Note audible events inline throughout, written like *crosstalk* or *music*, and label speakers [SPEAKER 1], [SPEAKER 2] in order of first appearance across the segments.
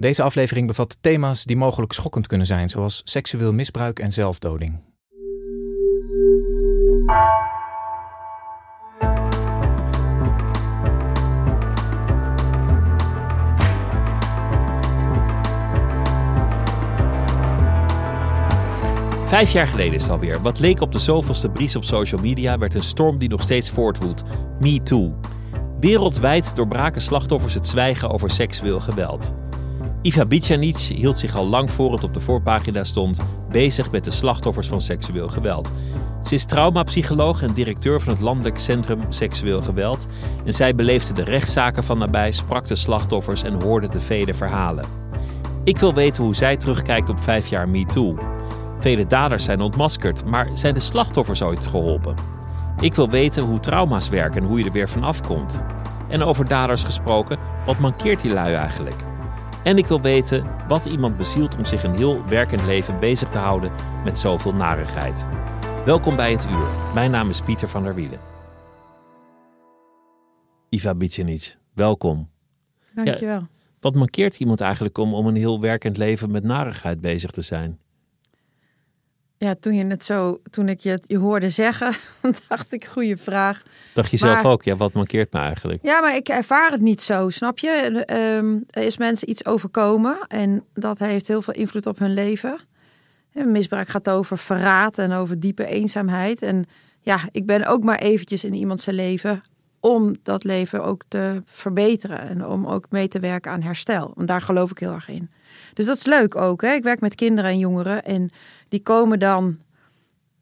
[SPEAKER 1] Deze aflevering bevat thema's die mogelijk schokkend kunnen zijn, zoals seksueel misbruik en zelfdoding.
[SPEAKER 2] Vijf jaar geleden is het alweer. Wat leek op de zoveelste bries op social media werd een storm die nog steeds voortwoedt. Me Too. Wereldwijd doorbraken slachtoffers het zwijgen over seksueel geweld. Iva Bicanic hield zich al lang voor het op de voorpagina stond bezig met de slachtoffers van seksueel geweld. Ze is traumapsycholoog en directeur van het Landelijk Centrum Seksueel Geweld. En zij beleefde de rechtszaken van nabij, sprak de slachtoffers en hoorde de vele verhalen. Ik wil weten hoe zij terugkijkt op vijf jaar MeToo. Vele daders zijn ontmaskerd, maar zijn de slachtoffers ooit geholpen? Ik wil weten hoe trauma's werken en hoe je er weer van afkomt. En over daders gesproken, wat mankeert die lui eigenlijk? En ik wil weten wat iemand bezielt om zich een heel werkend leven bezig te houden met zoveel narigheid. Welkom bij het uur. Mijn naam is Pieter van der Wielen. Iva Bicenic, welkom.
[SPEAKER 3] Dankjewel.
[SPEAKER 2] Ja, wat mankeert iemand eigenlijk om, om een heel werkend leven met narigheid bezig te zijn?
[SPEAKER 3] Ja, toen je het zo, toen ik je het je hoorde zeggen, *laughs* dacht ik, goede vraag.
[SPEAKER 2] Dacht je zelf ook, ja, wat mankeert me eigenlijk?
[SPEAKER 3] Ja, maar ik ervaar het niet zo, snap je? Um, er is mensen iets overkomen en dat heeft heel veel invloed op hun leven. En misbruik gaat over verraad en over diepe eenzaamheid. En ja, ik ben ook maar eventjes in iemands leven om dat leven ook te verbeteren en om ook mee te werken aan herstel. Want daar geloof ik heel erg in. Dus dat is leuk ook. Hè? Ik werk met kinderen en jongeren en die komen dan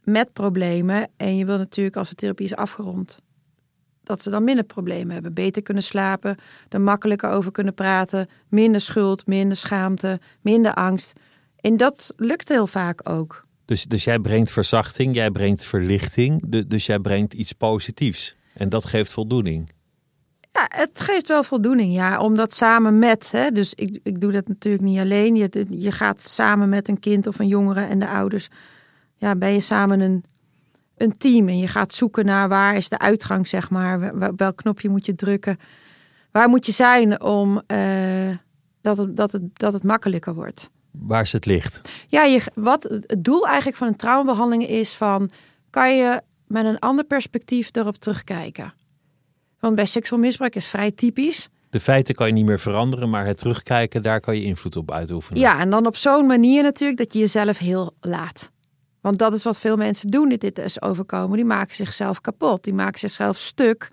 [SPEAKER 3] met problemen. En je wil natuurlijk als de therapie is afgerond, dat ze dan minder problemen hebben. Beter kunnen slapen, er makkelijker over kunnen praten. Minder schuld, minder schaamte, minder angst. En dat lukt heel vaak ook.
[SPEAKER 2] Dus, dus jij brengt verzachting, jij brengt verlichting, dus jij brengt iets positiefs. En dat geeft voldoening.
[SPEAKER 3] Ja, het geeft wel voldoening, ja. Omdat samen met, hè, dus ik, ik doe dat natuurlijk niet alleen. Je, je gaat samen met een kind of een jongere en de ouders. Ja, ben je samen een, een team. En je gaat zoeken naar waar is de uitgang, zeg maar. Welk knopje moet je drukken. Waar moet je zijn om uh, dat, het, dat, het, dat het makkelijker wordt.
[SPEAKER 2] Waar is het licht?
[SPEAKER 3] Ja, je, wat het doel eigenlijk van een traumabehandeling is van... kan je met een ander perspectief erop terugkijken. Want bij seksueel misbruik is vrij typisch.
[SPEAKER 2] De feiten kan je niet meer veranderen, maar het terugkijken, daar kan je invloed op uitoefenen.
[SPEAKER 3] Ja, en dan op zo'n manier natuurlijk dat je jezelf heel laat. Want dat is wat veel mensen doen dit, dit is overkomen. Die maken zichzelf kapot. Die maken zichzelf stuk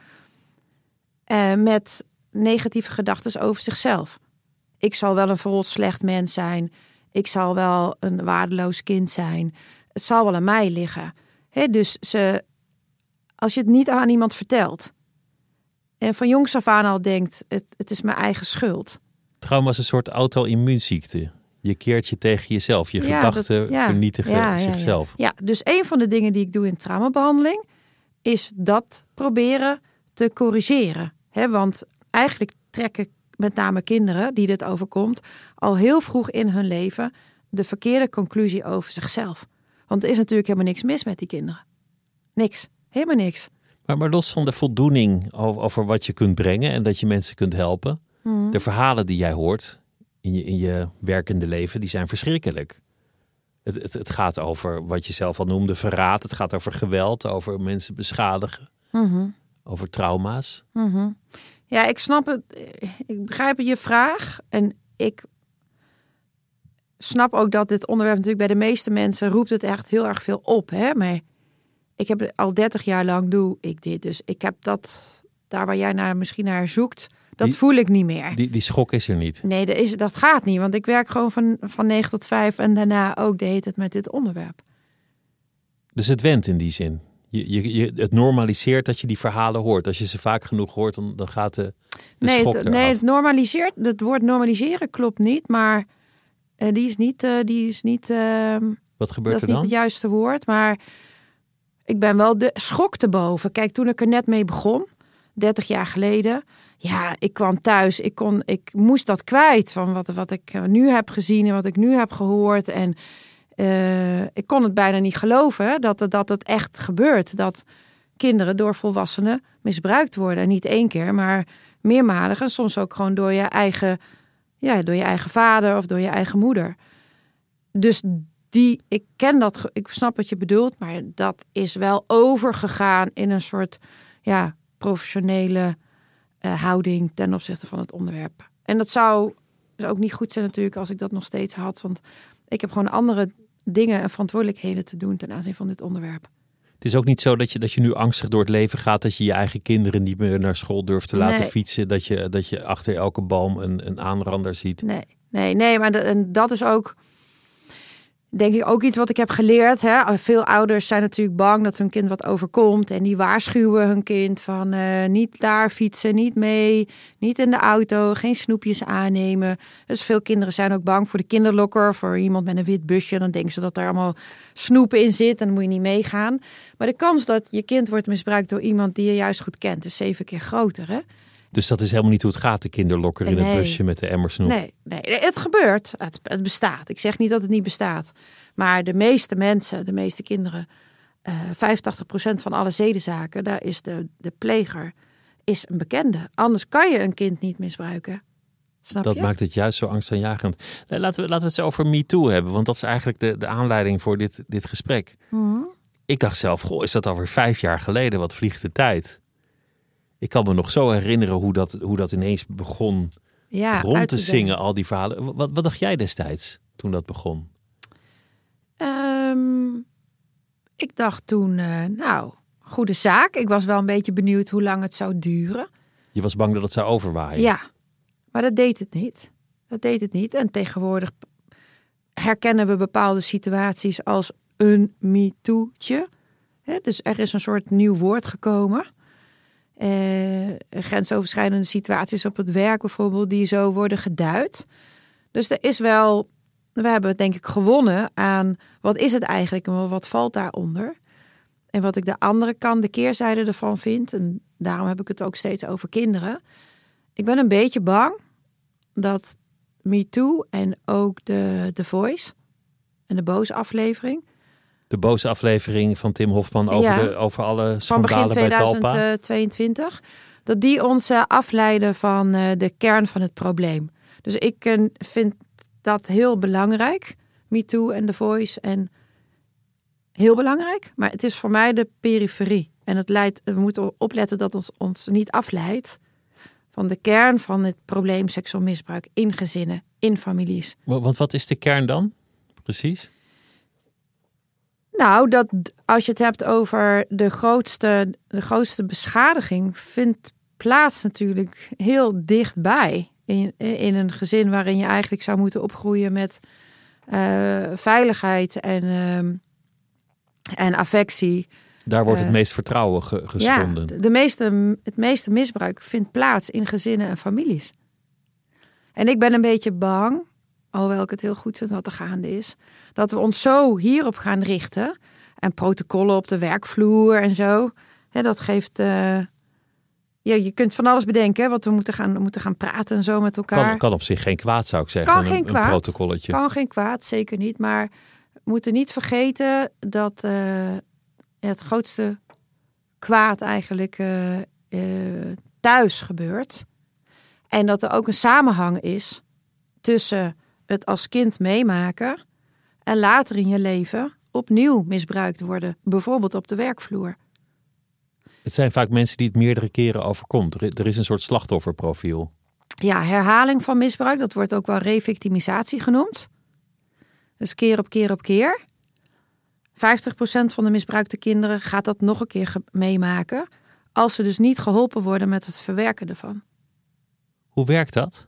[SPEAKER 3] eh, met negatieve gedachten over zichzelf. Ik zal wel een verrot slecht mens zijn. Ik zal wel een waardeloos kind zijn. Het zal wel aan mij liggen. dus ze, als je het niet aan iemand vertelt, en van jongs af aan al denkt, het, het is mijn eigen schuld.
[SPEAKER 2] Trauma is een soort auto-immuunziekte. Je keert je tegen jezelf. Je gedachten vernietigen zichzelf.
[SPEAKER 3] Ja, dus een van de dingen die ik doe in traumabehandeling... is dat proberen te corrigeren. He, want eigenlijk trekken met name kinderen die dit overkomt... al heel vroeg in hun leven de verkeerde conclusie over zichzelf. Want er is natuurlijk helemaal niks mis met die kinderen. Niks. Helemaal niks.
[SPEAKER 2] Maar, maar los van de voldoening over, over, wat je kunt brengen en dat je mensen kunt helpen. Mhm. De verhalen die jij hoort in je, in je werkende leven, die zijn verschrikkelijk. Het, het, het gaat over wat je zelf al noemde, verraad. Het gaat over geweld, over mensen beschadigen. Mhm. Over trauma's.
[SPEAKER 3] Mhm. Ja, ik snap het. Ik begrijp je vraag. En ik snap ook dat dit onderwerp natuurlijk bij de meeste mensen roept het echt heel erg veel op. Hè? Maar ik heb al 30 jaar lang doe ik dit. Dus ik heb dat, daar waar jij naar, misschien naar zoekt, dat voel ik niet meer.
[SPEAKER 2] Die, die schok is er niet.
[SPEAKER 3] Nee, dat, is, dat gaat niet. Want ik werk gewoon van, van 9 tot 5 en daarna ook deed het met dit onderwerp.
[SPEAKER 2] Dus het went in die zin. Je, je, je, het normaliseert dat je die verhalen hoort. Als je ze vaak genoeg hoort, dan, dan gaat de, de
[SPEAKER 3] nee,
[SPEAKER 2] schok
[SPEAKER 3] het, Nee, het normaliseert. Het woord normaliseren klopt niet. Maar Eh, die is niet, eh, die is niet, ehm,
[SPEAKER 2] Wat gebeurt
[SPEAKER 3] dat is
[SPEAKER 2] er
[SPEAKER 3] niet
[SPEAKER 2] dan?
[SPEAKER 3] het juiste woord, maar ik ben wel de schok te boven. Kijk, toen ik er net mee begon, 30 jaar geleden, ja, ik kwam thuis, ik, kon, ik moest dat kwijt van wat, wat ik eh, nu heb gezien en wat ik nu heb gehoord. En eh, ik kon het bijna niet geloven dat, dat het echt gebeurt. Dat kinderen door volwassenen misbruikt worden. En niet één keer, maar meermalig. En soms ook gewoon door je eigen, ja, door je eigen vader of door je eigen moeder. Dus die, ik ken dat, ik snap wat je bedoelt, maar dat is wel overgegaan in een soort ja, professionele eh, houding ten opzichte van het onderwerp. En dat zou dus ook niet goed zijn natuurlijk als ik dat nog steeds had, want ik heb gewoon andere dingen en verantwoordelijkheden te doen ten aanzien van dit onderwerp.
[SPEAKER 2] Het is ook niet zo dat je, dat je nu angstig door het leven gaat. Dat je je eigen kinderen niet meer naar school durft te laten
[SPEAKER 3] Nee.
[SPEAKER 2] fietsen. Dat je, dat je achter elke boom een, een aanrander ziet.
[SPEAKER 3] Nee, nee, nee, maar de- en dat is ook, denk ik, ook iets wat ik heb geleerd. Hè? Veel ouders zijn natuurlijk bang dat hun kind wat overkomt. En die waarschuwen hun kind van eh, niet daar fietsen, niet mee, niet in de auto, geen snoepjes aannemen. Dus veel kinderen zijn ook bang voor de kinderlokker, voor iemand met een wit busje. Dan denken ze dat daar allemaal snoepen in zit en dan moet je niet meegaan. Maar de kans dat je kind wordt misbruikt door iemand die je juist goed kent, is zeven keer groter. Hè?
[SPEAKER 2] Dus dat is helemaal niet hoe het gaat. De kinderlokker in het busje met de emmer snoep.
[SPEAKER 3] Nee, nee, het gebeurt. Het, het bestaat. Ik zeg niet dat het niet bestaat. Maar de meeste mensen, de meeste kinderen, eh 85% van alle zedenzaken, daar is de, de pleger is een bekende. Anders kan je een kind niet misbruiken. Snap
[SPEAKER 2] Dat
[SPEAKER 3] je?
[SPEAKER 2] maakt het juist zo angstaanjagend. Nee, Laten we, laten we het zo over MeToo hebben. Want dat is eigenlijk de, de aanleiding voor dit, dit gesprek.
[SPEAKER 3] Mhm.
[SPEAKER 2] Ik dacht zelf, goh, is dat alweer vijf jaar geleden? Wat vliegt de tijd? Ik kan me nog zo herinneren hoe dat, hoe dat ineens begon
[SPEAKER 3] ja,
[SPEAKER 2] rond te zingen, al die verhalen. Wat, wat dacht jij destijds toen dat begon?
[SPEAKER 3] Ehm, ik dacht toen, eh, nou, goede zaak. Ik was wel een beetje benieuwd hoe lang het zou duren.
[SPEAKER 2] Je was bang dat het zou overwaaien.
[SPEAKER 3] Ja, maar dat deed het niet. Dat deed het niet. En tegenwoordig herkennen we bepaalde situaties als een MeToo'tje. Dus er is een soort nieuw woord gekomen. Eh, grensoverschrijdende situaties op het werk bijvoorbeeld, die zo worden geduid. Dus er is wel, we hebben denk ik gewonnen aan wat is het eigenlijk en wat valt daaronder. En wat ik de andere kant, de keerzijde ervan vind, en daarom heb ik het ook steeds over kinderen. Ik ben een beetje bang dat MeToo en ook de The Voice en de boze aflevering
[SPEAKER 2] De boze aflevering van Tim Hofman over,
[SPEAKER 3] Ja.
[SPEAKER 2] de, over alle
[SPEAKER 3] van begin
[SPEAKER 2] schandalen bij Talpa.
[SPEAKER 3] 2022, dat die ons eh, afleiden van eh, de kern van het probleem. Dus ik eh, vind dat heel belangrijk, MeToo en The Voice en heel belangrijk, maar het is voor mij de periferie. En het leidt, we moeten opletten dat ons ons niet afleidt van de kern van het probleem seksueel misbruik in gezinnen, in families.
[SPEAKER 2] Wa- Want wat is de kern dan? Precies.
[SPEAKER 3] Nou, dat als je het hebt over de grootste, de grootste beschadiging, vindt plaats natuurlijk heel dichtbij. In, in een gezin waarin je eigenlijk zou moeten opgroeien met eh, veiligheid en, ehm, en affectie.
[SPEAKER 2] Daar wordt het
[SPEAKER 3] Eh,
[SPEAKER 2] meest vertrouwen ge- geschonden.
[SPEAKER 3] Ja, de meeste, het meeste misbruik vindt plaats in gezinnen en families. En ik ben een beetje bang, alhoewel ik het heel goed vind wat er gaande is, dat we ons zo hierop gaan richten. En protocollen op de werkvloer en zo. Hè, dat geeft. ja, je kunt van alles bedenken, hè, wat we moeten gaan, moeten gaan praten en zo met elkaar.
[SPEAKER 2] kan, kan op zich geen kwaad, zou ik zeggen.
[SPEAKER 3] Kan
[SPEAKER 2] een,
[SPEAKER 3] geen
[SPEAKER 2] een
[SPEAKER 3] kwaad.
[SPEAKER 2] protocolletje.
[SPEAKER 3] Kan geen kwaad, zeker niet. Maar we moeten niet vergeten dat eh, het grootste kwaad eigenlijk eh, thuis gebeurt. En dat er ook een samenhang is tussen het als kind meemaken en later in je leven opnieuw misbruikt worden. Bijvoorbeeld op de werkvloer.
[SPEAKER 2] Het zijn vaak mensen die het meerdere keren overkomt. Er, is een soort slachtofferprofiel.
[SPEAKER 3] Ja, herhaling van misbruik, dat wordt ook wel revictimisatie genoemd. Dus keer op keer op keer. 50% van de misbruikte kinderen gaat dat nog een keer meemaken. Als ze dus niet geholpen worden met het verwerken ervan.
[SPEAKER 2] Hoe werkt dat?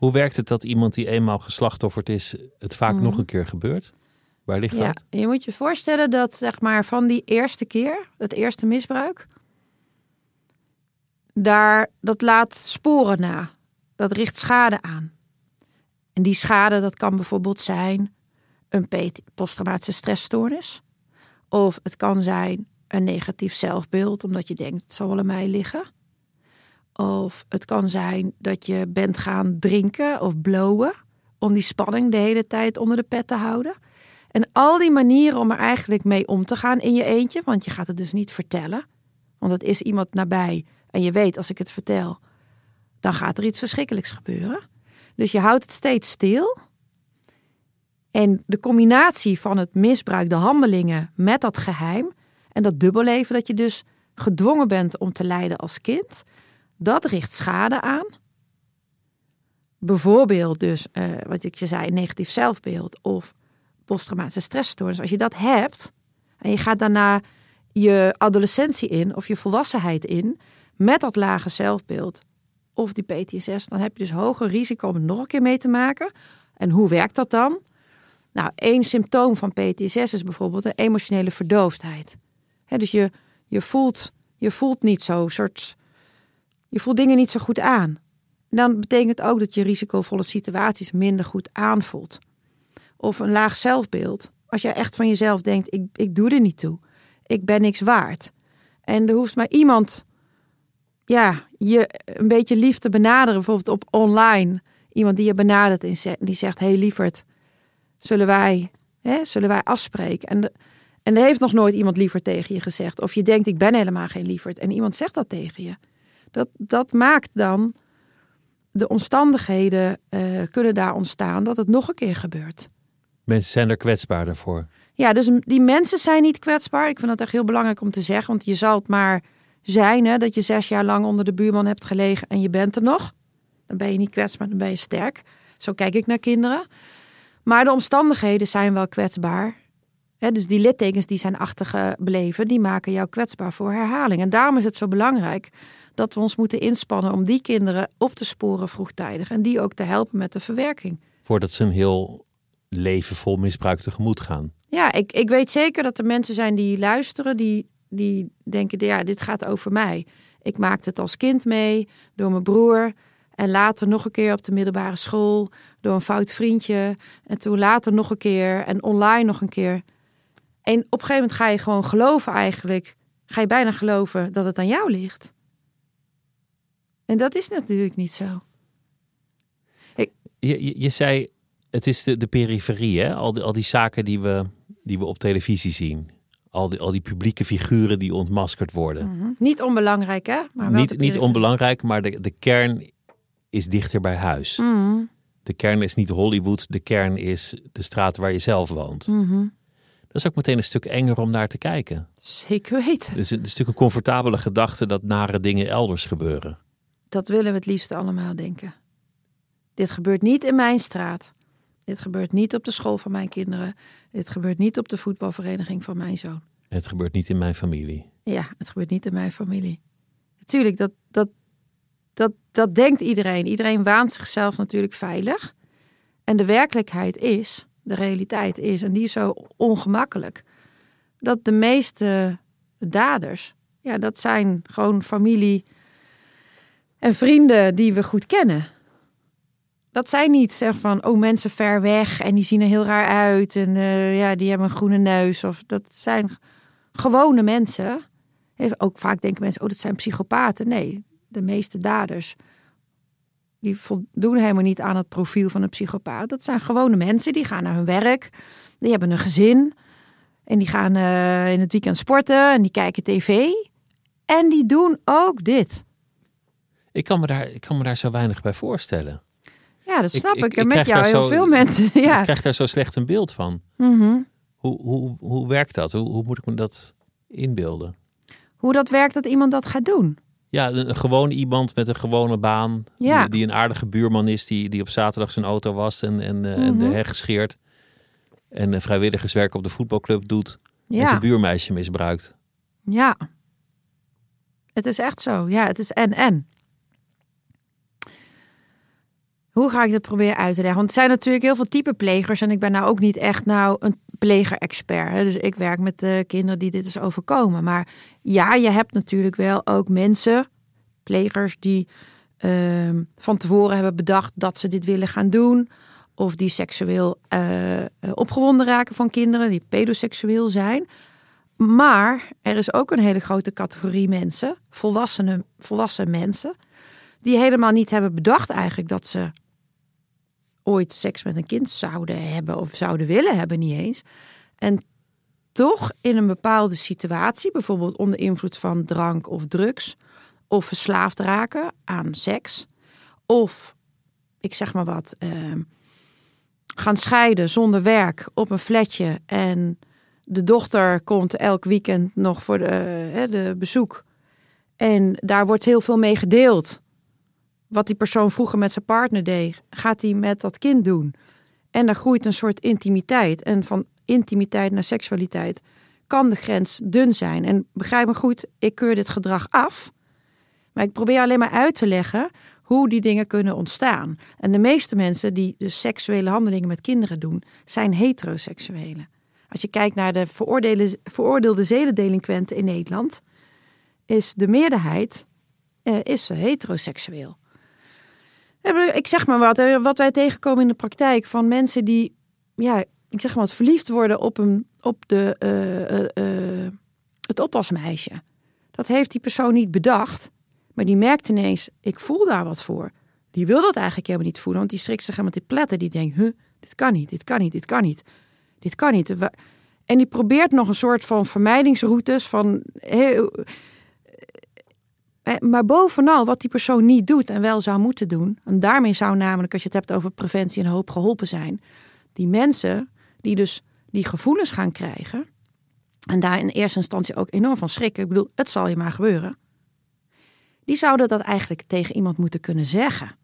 [SPEAKER 2] Hoe werkt het dat iemand die eenmaal geslachtofferd is, het vaak nog een keer gebeurt? Waar ligt
[SPEAKER 3] Mhm. Ja,
[SPEAKER 2] dat?
[SPEAKER 3] je moet je voorstellen dat zeg maar van die eerste keer, het eerste misbruik, daar, dat laat sporen na. Dat richt schade aan. En die schade, dat kan bijvoorbeeld zijn een posttraumatische stressstoornis. Of het kan zijn een negatief zelfbeeld, omdat je denkt het zal wel aan mij liggen. Of het kan zijn dat je bent gaan drinken of blowen om die spanning de hele tijd onder de pet te houden. En al die manieren om er eigenlijk mee om te gaan in je eentje, want je gaat het dus niet vertellen, want het is iemand nabij en je weet als ik het vertel, dan gaat er iets verschrikkelijks gebeuren. Dus je houdt het steeds stil. En de combinatie van het misbruik, de handelingen met dat geheim en dat dubbelleven dat je dus gedwongen bent om te lijden als kind, dat richt schade aan. Bijvoorbeeld dus, uh, wat ik je zei, negatief zelfbeeld of posttraumatische stressstoornis. Als je dat hebt en je gaat daarna je adolescentie in of je volwassenheid in met dat lage zelfbeeld of die PTSS, dan heb je dus hoger risico om het nog een keer mee te maken. En hoe werkt dat dan? Nou, één symptoom van PTSS is bijvoorbeeld een emotionele verdoofdheid. dus je, je, voelt, je voelt niet zo soort. Je voelt dingen niet zo goed aan. Dan betekent ook dat je risicovolle situaties minder goed aanvoelt. Of een laag zelfbeeld. Als je echt van jezelf denkt: ik, ik doe er niet toe. Ik ben niks waard. En er hoeft maar iemand ja, je een beetje lief te benaderen, bijvoorbeeld op online. Iemand die je benadert en die zegt: Hey lieverd, zullen wij, hè, zullen wij afspreken? En, en er heeft nog nooit iemand liever tegen je gezegd. Of je denkt: Ik ben helemaal geen lieverd. En iemand zegt dat tegen je. Dat, dat maakt dan de omstandigheden uh, kunnen daar ontstaan dat het nog een keer gebeurt.
[SPEAKER 2] Mensen zijn er kwetsbaarder voor.
[SPEAKER 3] Ja, dus die mensen zijn niet kwetsbaar. Ik vind dat echt heel belangrijk om te zeggen, want je zal het maar zijn hè, dat je zes jaar lang onder de buurman hebt gelegen en je bent er nog. Dan ben je niet kwetsbaar, dan ben je sterk. Zo kijk ik naar kinderen. Maar de omstandigheden zijn wel kwetsbaar. He, dus die littekens die zijn achtergebleven, die maken jou kwetsbaar voor herhaling. En daarom is het zo belangrijk dat we ons moeten inspannen om die kinderen op te sporen vroegtijdig. En die ook te helpen met de verwerking.
[SPEAKER 2] Voordat ze een heel leven vol misbruik tegemoet gaan.
[SPEAKER 3] Ja, ik, ik weet zeker dat er mensen zijn die luisteren, die die denken, ja, dit gaat over mij. Ik maakte het als kind mee door mijn broer. En later nog een keer op de middelbare school door een fout vriendje. En toen later nog een keer en online nog een keer. En op een gegeven moment ga je gewoon geloven eigenlijk. Ga je bijna geloven dat het aan jou ligt. En dat is natuurlijk niet zo.
[SPEAKER 2] Ik... Je, je, je, zei, het is de, de periferie, hè? Al, die, al die zaken die we, die we op televisie zien al die, al die publieke figuren die ontmaskerd worden.
[SPEAKER 3] Mhm. Niet onbelangrijk, hè?
[SPEAKER 2] Maar wel niet, niet onbelangrijk, maar de, de kern is dichter bij huis.
[SPEAKER 3] Mhm.
[SPEAKER 2] De kern is niet Hollywood, de kern is de straat waar je zelf woont.
[SPEAKER 3] Mhm.
[SPEAKER 2] Dat is ook meteen een stuk enger om naar te kijken.
[SPEAKER 3] Zeker weten.
[SPEAKER 2] Dus het is natuurlijk een comfortabele gedachte dat nare dingen elders gebeuren.
[SPEAKER 3] Dat willen we het liefst allemaal denken. Dit gebeurt niet in mijn straat. Dit gebeurt niet op de school van mijn kinderen. Dit gebeurt niet op de voetbalvereniging van mijn zoon.
[SPEAKER 2] Het gebeurt niet in mijn familie.
[SPEAKER 3] Ja, het gebeurt niet in mijn familie. Natuurlijk, dat, dat, dat, dat denkt iedereen. Iedereen waant zichzelf natuurlijk veilig. En de werkelijkheid is, de realiteit is, en die is zo ongemakkelijk, dat de meeste daders, ja, dat zijn gewoon familie en vrienden die we goed kennen dat zijn niet zeg van, oh mensen ver weg en die zien er heel raar uit en uh, ja, die hebben een groene neus. Of dat zijn gewone mensen. Ook vaak denken mensen, oh dat zijn psychopaten. Nee, de meeste daders die voldoen helemaal niet aan het profiel van een psychopaat. Dat zijn gewone mensen, die gaan naar hun werk, die hebben een gezin en die gaan uh, in het weekend sporten en die kijken tv. En die doen ook dit.
[SPEAKER 2] Ik kan me daar, ik kan me daar zo weinig bij voorstellen.
[SPEAKER 3] Ja, dat snap ik. En met jou heel veel mensen. *laughs* Ja.
[SPEAKER 2] Ik krijg daar zo slecht een beeld van.
[SPEAKER 3] Mhm.
[SPEAKER 2] hoe, hoe, hoe werkt dat? Hoe, hoe moet ik me dat inbeelden?
[SPEAKER 3] Hoe dat werkt dat iemand dat gaat doen?
[SPEAKER 2] Ja, een, gewoon iemand met een gewone baan.
[SPEAKER 3] Ja.
[SPEAKER 2] Die, die, een aardige buurman is. Die, die op zaterdag zijn auto was en, en, uh, en de mhm. heg scheert. En uh, vrijwilligerswerk op de voetbalclub doet. Ja. En zijn buurmeisje misbruikt.
[SPEAKER 3] Ja. Het is echt zo. Ja, het is en-en. Hoe ga ik dat proberen uit te leggen? Want er zijn natuurlijk heel veel type plegers. En ik ben nou ook niet echt nou een pleger-expert. Dus ik werk met de kinderen die dit is overkomen. Maar ja, je hebt natuurlijk wel ook mensen, plegers, die uh, van tevoren hebben bedacht dat ze dit willen gaan doen. of die seksueel uh, opgewonden raken van kinderen, die pedoseksueel zijn. Maar er is ook een hele grote categorie mensen, volwassenen, volwassen mensen, die helemaal niet hebben bedacht eigenlijk dat ze ooit seks met een kind zouden hebben of zouden willen hebben, niet eens. En toch in een bepaalde situatie, bijvoorbeeld onder invloed van drank of drugs, of verslaafd raken aan seks, of ik zeg maar wat, ehm, gaan scheiden zonder werk op een flatje en de dochter komt elk weekend nog voor de, de bezoek. En daar wordt heel veel mee gedeeld. Wat die persoon vroeger met zijn partner deed, gaat hij met dat kind doen. En er groeit een soort intimiteit. En van intimiteit naar seksualiteit kan de grens dun zijn. En begrijp me goed, ik keur dit gedrag af. Maar ik probeer alleen maar uit te leggen hoe die dingen kunnen ontstaan. En de meeste mensen die dus seksuele handelingen met kinderen doen, zijn heteroseksuelen. Als je kijkt naar de veroordeelde, veroordeelde zedendelinquenten in Nederland, is de meerderheid eh, is heteroseksueel. Ik zeg maar wat, wat wij tegenkomen in de praktijk van mensen die, ja, ik zeg maar wat, verliefd worden op, een, op de, uh, uh, het oppasmeisje. Dat heeft die persoon niet bedacht, maar die merkt ineens, ik voel daar wat voor. Die wil dat eigenlijk helemaal niet voelen, want die schrikt zich helemaal te pletten. Die denkt, huh, dit kan niet, dit kan niet, dit kan niet. Dit kan niet. En die probeert nog een soort van vermijdingsroutes van eh, maar bovenal wat die persoon niet doet en wel zou moeten doen. En daarmee zou namelijk, als je het hebt over preventie en hoop geholpen zijn. Die mensen die dus die gevoelens gaan krijgen. En daar in eerste instantie ook enorm van schrikken. Ik bedoel, het zal je maar gebeuren. Die zouden dat eigenlijk tegen iemand moeten kunnen zeggen.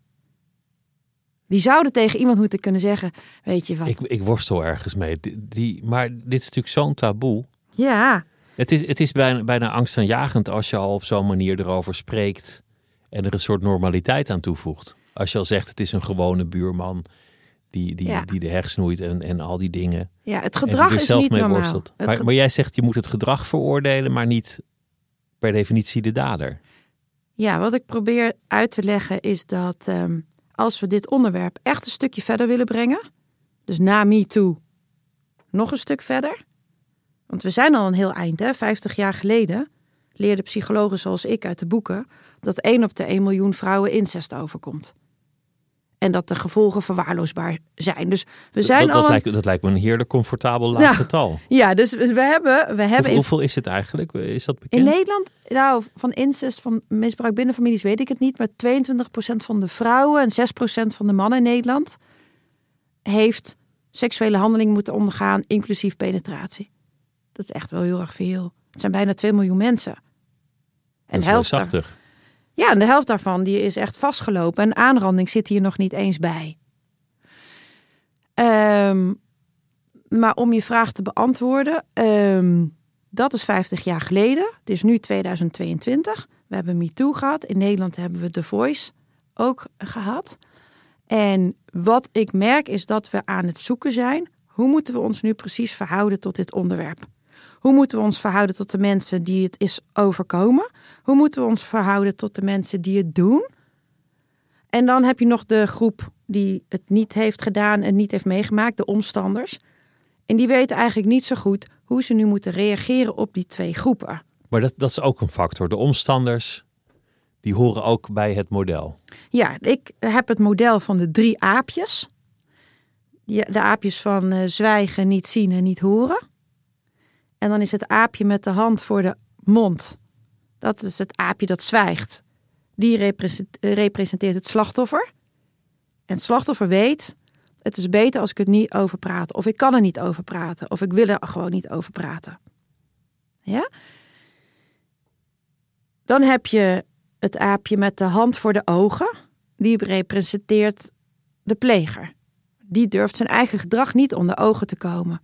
[SPEAKER 3] Die zouden tegen iemand moeten kunnen zeggen: Weet je wat?
[SPEAKER 2] Ik, ik worstel ergens mee. Die, maar dit is natuurlijk zo'n taboe.
[SPEAKER 3] Ja.
[SPEAKER 2] Het is, het is bijna, bijna angstaanjagend als je al op zo'n manier erover spreekt en er een soort normaliteit aan toevoegt. Als je al zegt het is een gewone buurman die, die, die de heg snoeit en, en al die dingen.
[SPEAKER 3] Ja, het gedrag is niet normaal.
[SPEAKER 2] Maar, maar jij zegt je moet het gedrag veroordelen, maar niet per definitie de dader.
[SPEAKER 3] Ja, wat ik probeer uit te leggen is dat ehm, als we dit onderwerp echt een stukje verder willen brengen, dus na MeToo nog een stuk verder, want we zijn al een heel eind, hè? 50 jaar geleden leerden psychologen zoals ik uit de boeken dat 1 op de 1 miljoen vrouwen incest overkomt. En dat de gevolgen verwaarloosbaar zijn. Dus we zijn
[SPEAKER 2] dat,
[SPEAKER 3] al.
[SPEAKER 2] Dat, lijkt, dat lijkt me een heerlijk comfortabel laag getal.
[SPEAKER 3] Ja, dus we hebben. We hebben
[SPEAKER 2] hoeveel is het eigenlijk? Is dat bekend?
[SPEAKER 3] In Nederland, nou, van incest, van misbruik binnen families weet ik het niet. Maar 22% van de vrouwen en 6% van de mannen in Nederland heeft seksuele handeling moeten ondergaan, inclusief penetratie. Dat is echt wel heel erg veel. Het zijn bijna 2 miljoen mensen.
[SPEAKER 2] En de helft daar,
[SPEAKER 3] Ja, en de helft daarvan die is echt vastgelopen. En aanranding zit hier nog niet eens bij. Um, maar om je vraag te beantwoorden, um, dat is 50 jaar geleden. Het is nu 2022. We hebben MeToo gehad. In Nederland hebben we The Voice ook gehad. En wat ik merk is dat we aan het zoeken zijn. Hoe moeten we ons nu precies verhouden tot dit onderwerp? Hoe moeten we ons verhouden tot de mensen die het is overkomen? Hoe moeten we ons verhouden tot de mensen die het doen? En dan heb je nog de groep die het niet heeft gedaan en niet heeft meegemaakt, de omstanders. En die weten eigenlijk niet zo goed hoe ze nu moeten reageren op die twee groepen.
[SPEAKER 2] Maar dat, dat is ook een factor. De omstanders, die horen ook bij het model.
[SPEAKER 3] Ja, ik heb het model van de drie aapjes. De aapjes van uh, zwijgen, niet zien en niet horen. En dan is het aapje met de hand voor de mond. Dat is het aapje dat zwijgt. Die representeert het slachtoffer. En het slachtoffer weet, het is beter als ik het niet over praat. Of ik kan er niet over praten. Of ik wil er gewoon niet over praten. Ja? Dan heb je het aapje met de hand voor de ogen. Die representeert de pleger. Die durft zijn eigen gedrag niet onder ogen te komen.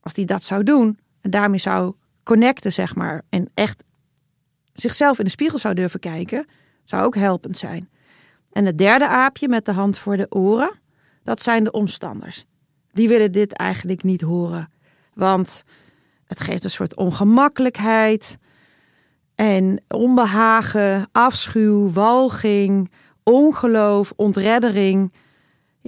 [SPEAKER 3] Als die dat zou doen, en daarmee zou connecten, zeg maar. En echt zichzelf in de spiegel zou durven kijken. Zou ook helpend zijn. En het derde aapje met de hand voor de oren. Dat zijn de omstanders. Die willen dit eigenlijk niet horen. Want het geeft een soort ongemakkelijkheid. En onbehagen, afschuw, walging, ongeloof, ontreddering.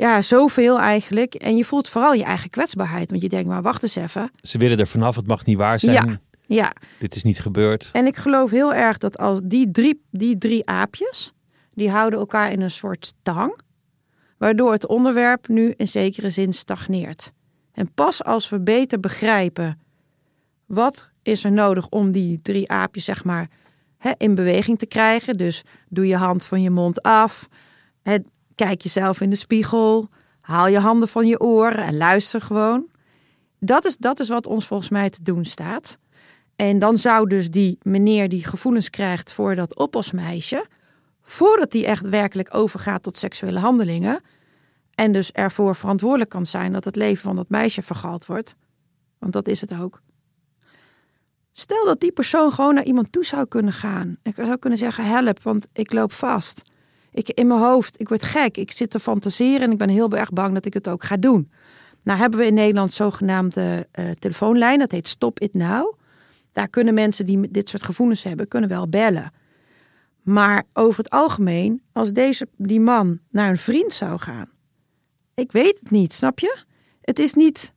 [SPEAKER 3] Ja, zoveel eigenlijk. En je voelt vooral je eigen kwetsbaarheid. Want je denkt, maar wacht eens even.
[SPEAKER 2] Ze willen er vanaf, het mag niet waar zijn.
[SPEAKER 3] Ja, ja.
[SPEAKER 2] Dit is niet gebeurd.
[SPEAKER 3] En ik geloof heel erg dat als die drie, die drie aapjes, die houden elkaar in een soort stang. Waardoor het onderwerp nu in zekere zin stagneert. En pas als we beter begrijpen wat is er nodig om die drie aapjes zeg maar hè, in beweging te krijgen. Dus doe je hand van je mond af. Hè, kijk jezelf in de spiegel. Haal je handen van je oren en luister gewoon. Dat is, dat is wat ons volgens mij te doen staat. En dan zou dus die meneer die gevoelens krijgt voor dat oppasmeisje, voordat die echt werkelijk overgaat tot seksuele handelingen, en dus ervoor verantwoordelijk kan zijn dat het leven van dat meisje vergald wordt, want dat is het ook. Stel dat die persoon gewoon naar iemand toe zou kunnen gaan. Ik zou kunnen zeggen: help, want ik loop vast. Ik in mijn hoofd, ik word gek. Ik zit te fantaseren en ik ben heel erg bang dat ik het ook ga doen. Nou hebben we in Nederland zogenaamde uh, telefoonlijn, dat heet Stop It Now. Daar kunnen mensen die dit soort gevoelens hebben, kunnen wel bellen. Maar over het algemeen, als deze, die man naar een vriend zou gaan. Ik weet het niet, snap je? Het is niet.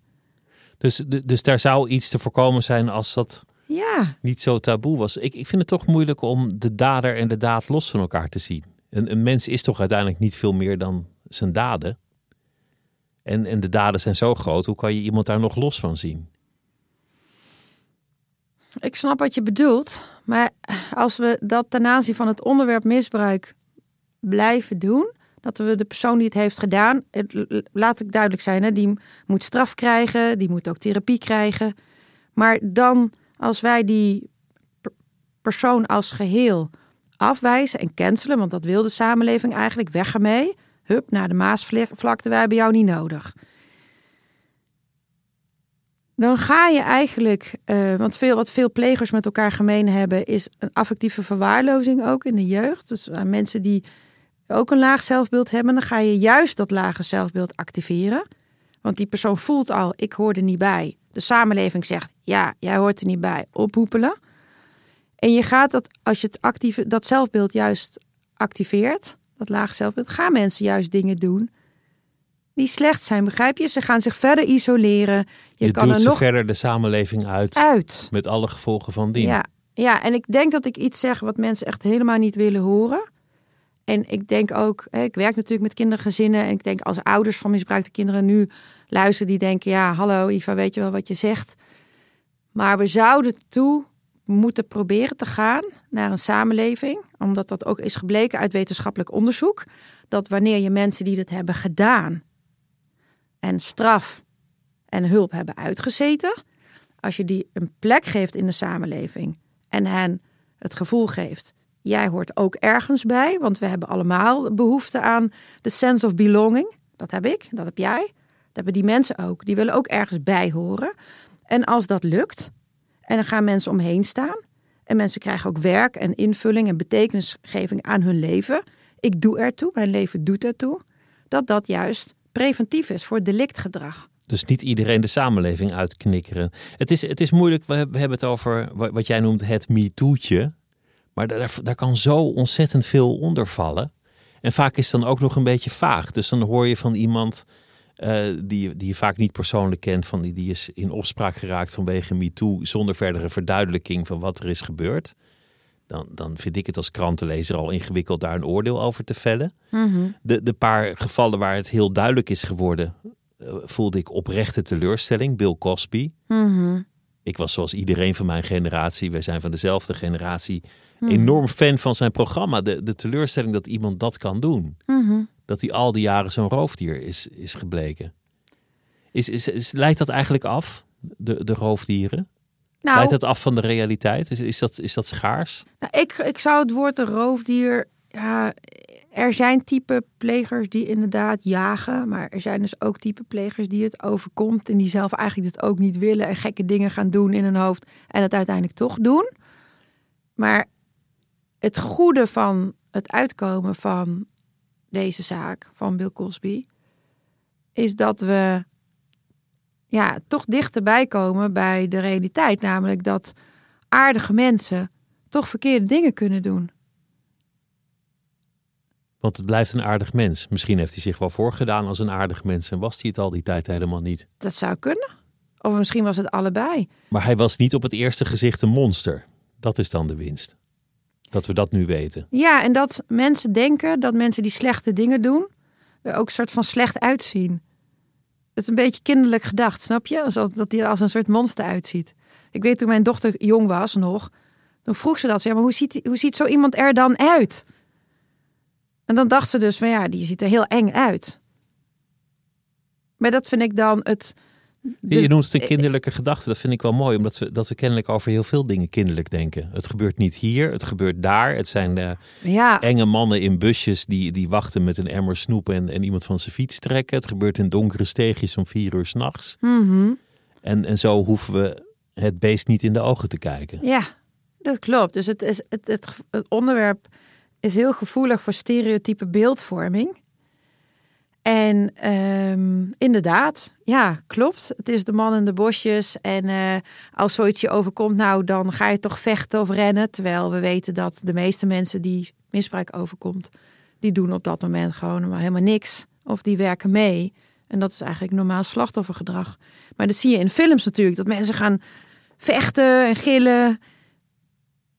[SPEAKER 2] Dus, dus daar zou iets te voorkomen zijn als dat
[SPEAKER 3] ja.
[SPEAKER 2] niet zo taboe was. Ik, ik vind het toch moeilijk om de dader en de daad los van elkaar te zien. Een, een mens is toch uiteindelijk niet veel meer dan zijn daden. En, en de daden zijn zo groot, hoe kan je iemand daar nog los van zien?
[SPEAKER 3] Ik snap wat je bedoelt. Maar als we dat ten aanzien van het onderwerp misbruik blijven doen, dat we de persoon die het heeft gedaan, laat ik duidelijk zijn, hè, die moet straf krijgen, die moet ook therapie krijgen. Maar dan, als wij die persoon als geheel afwijzen en cancelen, want dat wil de samenleving eigenlijk, weg ermee, hup, naar de Maasvlakte, wij hebben jou niet nodig dan ga je eigenlijk, uh, want veel, wat veel plegers met elkaar gemeen hebben, is een affectieve verwaarlozing ook in de jeugd. Dus uh, mensen die ook een laag zelfbeeld hebben, dan ga je juist dat lage zelfbeeld activeren. Want die persoon voelt al, ik hoor er niet bij. De samenleving zegt, ja, jij hoort er niet bij, ophoepelen. En je gaat dat, als je het actieve, dat zelfbeeld juist activeert, dat laag zelfbeeld, gaan mensen juist dingen doen die slecht zijn, begrijp je? Ze gaan zich verder isoleren.
[SPEAKER 2] Je, je kan er nog verder de samenleving uit,
[SPEAKER 3] uit.
[SPEAKER 2] Met alle gevolgen van dien.
[SPEAKER 3] Ja, ja, en ik denk dat ik iets zeg wat mensen echt helemaal niet willen horen. En ik denk ook, ik werk natuurlijk met kindergezinnen. En ik denk als ouders van misbruikte kinderen nu luisteren, die denken: ja, hallo Iva, weet je wel wat je zegt. Maar we zouden toe moeten proberen te gaan naar een samenleving, omdat dat ook is gebleken uit wetenschappelijk onderzoek, dat wanneer je mensen die dat hebben gedaan en straf en hulp hebben uitgezeten, als je die een plek geeft in de samenleving en hen het gevoel geeft, jij hoort ook ergens bij, want we hebben allemaal behoefte aan de sense of belonging. Dat heb ik, dat heb jij, dat hebben die mensen ook. Die willen ook ergens bij horen. En als dat lukt, en dan gaan mensen omheen staan, en mensen krijgen ook werk en invulling en betekenisgeving aan hun leven. Ik doe ertoe, mijn leven doet ertoe. Dat dat juist preventief is voor delictgedrag.
[SPEAKER 2] Dus niet iedereen de samenleving uitknikkeren. Het is, het is moeilijk, we hebben het over wat jij noemt het MeToo'tje. Maar daar, daar kan zo ontzettend veel onder vallen. En vaak is het dan ook nog een beetje vaag. Dus dan hoor je van iemand uh, die, die je vaak niet persoonlijk kent, van die, die is in opspraak geraakt vanwege MeToo, zonder verdere verduidelijking van wat er is gebeurd dan, dan vind ik het als krantenlezer al ingewikkeld daar een oordeel over te vellen.
[SPEAKER 3] Mhm.
[SPEAKER 2] de, de paar gevallen waar het heel duidelijk is geworden, uh, voelde ik oprechte teleurstelling. Bill Cosby.
[SPEAKER 3] Mhm.
[SPEAKER 2] Ik was zoals iedereen van mijn generatie, wij zijn van dezelfde generatie, mhm. enorm fan van zijn programma. De, de teleurstelling dat iemand dat kan doen. Dat hij al die jaren zo'n roofdier is, is gebleken. Is, is, is, leidt dat eigenlijk af, de, de roofdieren? Nou, Leidt het af van de realiteit? Is, is, dat, is dat schaars?
[SPEAKER 3] Nou, ik, ik zou het woord een roofdier. Ja, er zijn type plegers die inderdaad jagen. Maar er zijn dus ook type plegers die het overkomt. En die zelf eigenlijk dit ook niet willen. En gekke dingen gaan doen in hun hoofd. En het uiteindelijk toch doen. Maar het goede van het uitkomen van deze zaak van Bill Cosby. Is dat we ja, toch dichterbij komen bij de realiteit. Namelijk dat aardige mensen toch verkeerde dingen kunnen doen.
[SPEAKER 2] Want het blijft een aardig mens. Misschien heeft hij zich wel voorgedaan als een aardig mens en was hij het al die tijd helemaal niet.
[SPEAKER 3] Dat zou kunnen. Of misschien was het allebei.
[SPEAKER 2] Maar hij was niet op het eerste gezicht een monster. Dat is dan de winst. Dat we dat nu weten.
[SPEAKER 3] Ja, en dat mensen denken dat mensen die slechte dingen doen, er ook een soort van slecht uitzien. Het is een beetje kinderlijk gedacht, snap je? Alsof dat hij er als een soort monster uitziet. Ik weet toen mijn dochter jong was nog, toen vroeg ze dat. Ze, ja, maar hoe ziet, hoe ziet zo iemand er dan uit? En dan dacht ze dus van ja, die ziet er heel eng uit. Maar dat vind ik dan het. De-
[SPEAKER 2] Je noemt het een kinderlijke gedachte. Dat vind ik wel mooi, omdat we, dat we kennelijk over heel veel dingen kinderlijk denken. Het gebeurt niet hier, het gebeurt daar. Het zijn eh,
[SPEAKER 3] Ja,
[SPEAKER 2] enge mannen in busjes die, die wachten met een emmer snoep en, en iemand van zijn fiets trekken. Het gebeurt in donkere steegjes om vier uur s'nachts.
[SPEAKER 3] mhm.
[SPEAKER 2] En, en zo hoeven we het beest niet in de ogen te kijken.
[SPEAKER 3] ja, dat klopt. Dus het, is, het, het, het onderwerp is heel gevoelig voor stereotype beeldvorming. En ehm, inderdaad, ja, klopt. Het is de man in de bosjes. En eh, als zoiets je overkomt, nou, dan ga je toch vechten of rennen. Terwijl we weten dat de meeste mensen die misbruik overkomt, die doen op dat moment gewoon helemaal niks. Of die werken mee. En dat is eigenlijk normaal slachtoffergedrag. Maar dat zie je in films natuurlijk, dat mensen gaan vechten en gillen.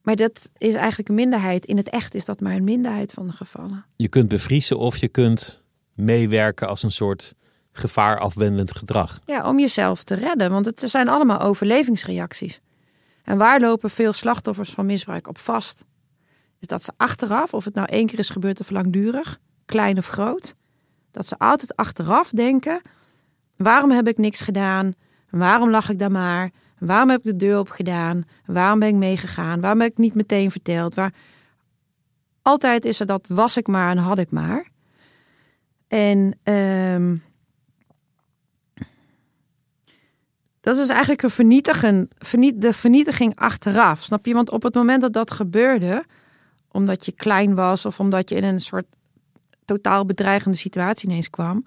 [SPEAKER 3] Maar dat is eigenlijk een minderheid. In het echt is dat maar een minderheid van de gevallen.
[SPEAKER 2] Je kunt bevriezen of je kunt meewerken als een soort gevaarafwendend gedrag.
[SPEAKER 3] Ja, om jezelf te redden. Want het zijn allemaal overlevingsreacties. En waar lopen veel slachtoffers van misbruik op vast? Is dat ze achteraf, of het nou één keer is gebeurd of langdurig, klein of groot, dat ze altijd achteraf denken: waarom heb ik niks gedaan? Waarom lag ik daar maar? Waarom heb ik de deur op gedaan? Waarom ben ik meegegaan? Waarom heb ik niet meteen verteld? Waar... Altijd is er dat was ik maar en had ik maar. En ehm, dat is eigenlijk een vernietigen, verniet, de vernietiging achteraf. Snap je? Want op het moment dat dat gebeurde, omdat je klein was of omdat je in een soort totaal bedreigende situatie ineens kwam,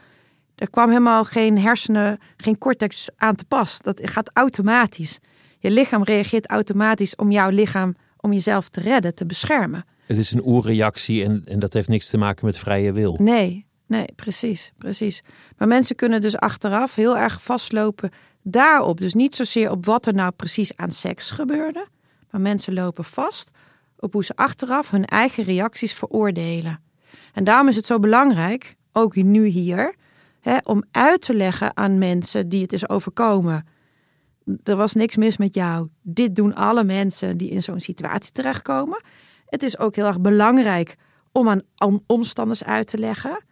[SPEAKER 3] er kwam helemaal geen hersenen, geen cortex aan te pas. Dat gaat automatisch. Je lichaam reageert automatisch om jouw lichaam, om jezelf te redden, te beschermen.
[SPEAKER 2] Het is een oerreactie en, en dat heeft niks te maken met vrije wil.
[SPEAKER 3] Nee, nee, precies, precies. Maar mensen kunnen dus achteraf heel erg vastlopen daarop. Dus niet zozeer op wat er nou precies aan seks gebeurde. Maar mensen lopen vast op hoe ze achteraf hun eigen reacties veroordelen. En daarom is het zo belangrijk, ook nu hier, hè, om uit te leggen aan mensen die het is overkomen. Er was niks mis met jou. Dit doen alle mensen die in zo'n situatie terechtkomen. Het is ook heel erg belangrijk om aan om- omstanders uit te leggen.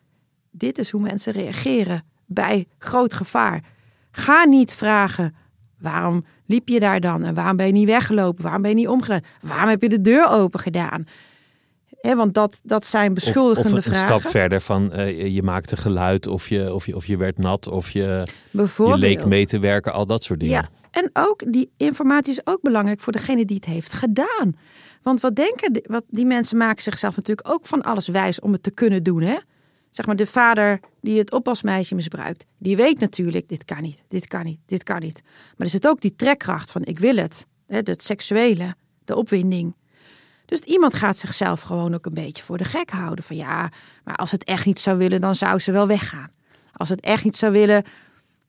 [SPEAKER 3] Dit is hoe mensen reageren bij groot gevaar. Ga niet vragen waarom liep je daar dan en waarom ben je niet weggelopen, waarom ben je niet omgedaan, waarom heb je de deur open gedaan. Want dat, dat zijn
[SPEAKER 2] Of,
[SPEAKER 3] beschuldigende
[SPEAKER 2] of een
[SPEAKER 3] vragen.
[SPEAKER 2] stap verder van eh, je maakte geluid of je, of, je, of je werd nat of je, je leek mee te werken, al dat soort dingen.
[SPEAKER 3] Ja, en ook die informatie is ook belangrijk voor degene die het heeft gedaan. Want wat denken die, wat die mensen maken zichzelf natuurlijk ook van alles wijs om het te kunnen doen, hè? Zeg maar de vader die het oppasmeisje misbruikt, die weet natuurlijk dit kan niet, dit kan niet, dit kan niet. Maar er zit ook die trekkracht van ik wil het, hè, het seksuele, de opwinding. Dus iemand gaat zichzelf gewoon ook een beetje voor de gek houden. Van ja, maar als het echt niet zou willen, dan zou ze wel weggaan. Als het echt niet zou willen,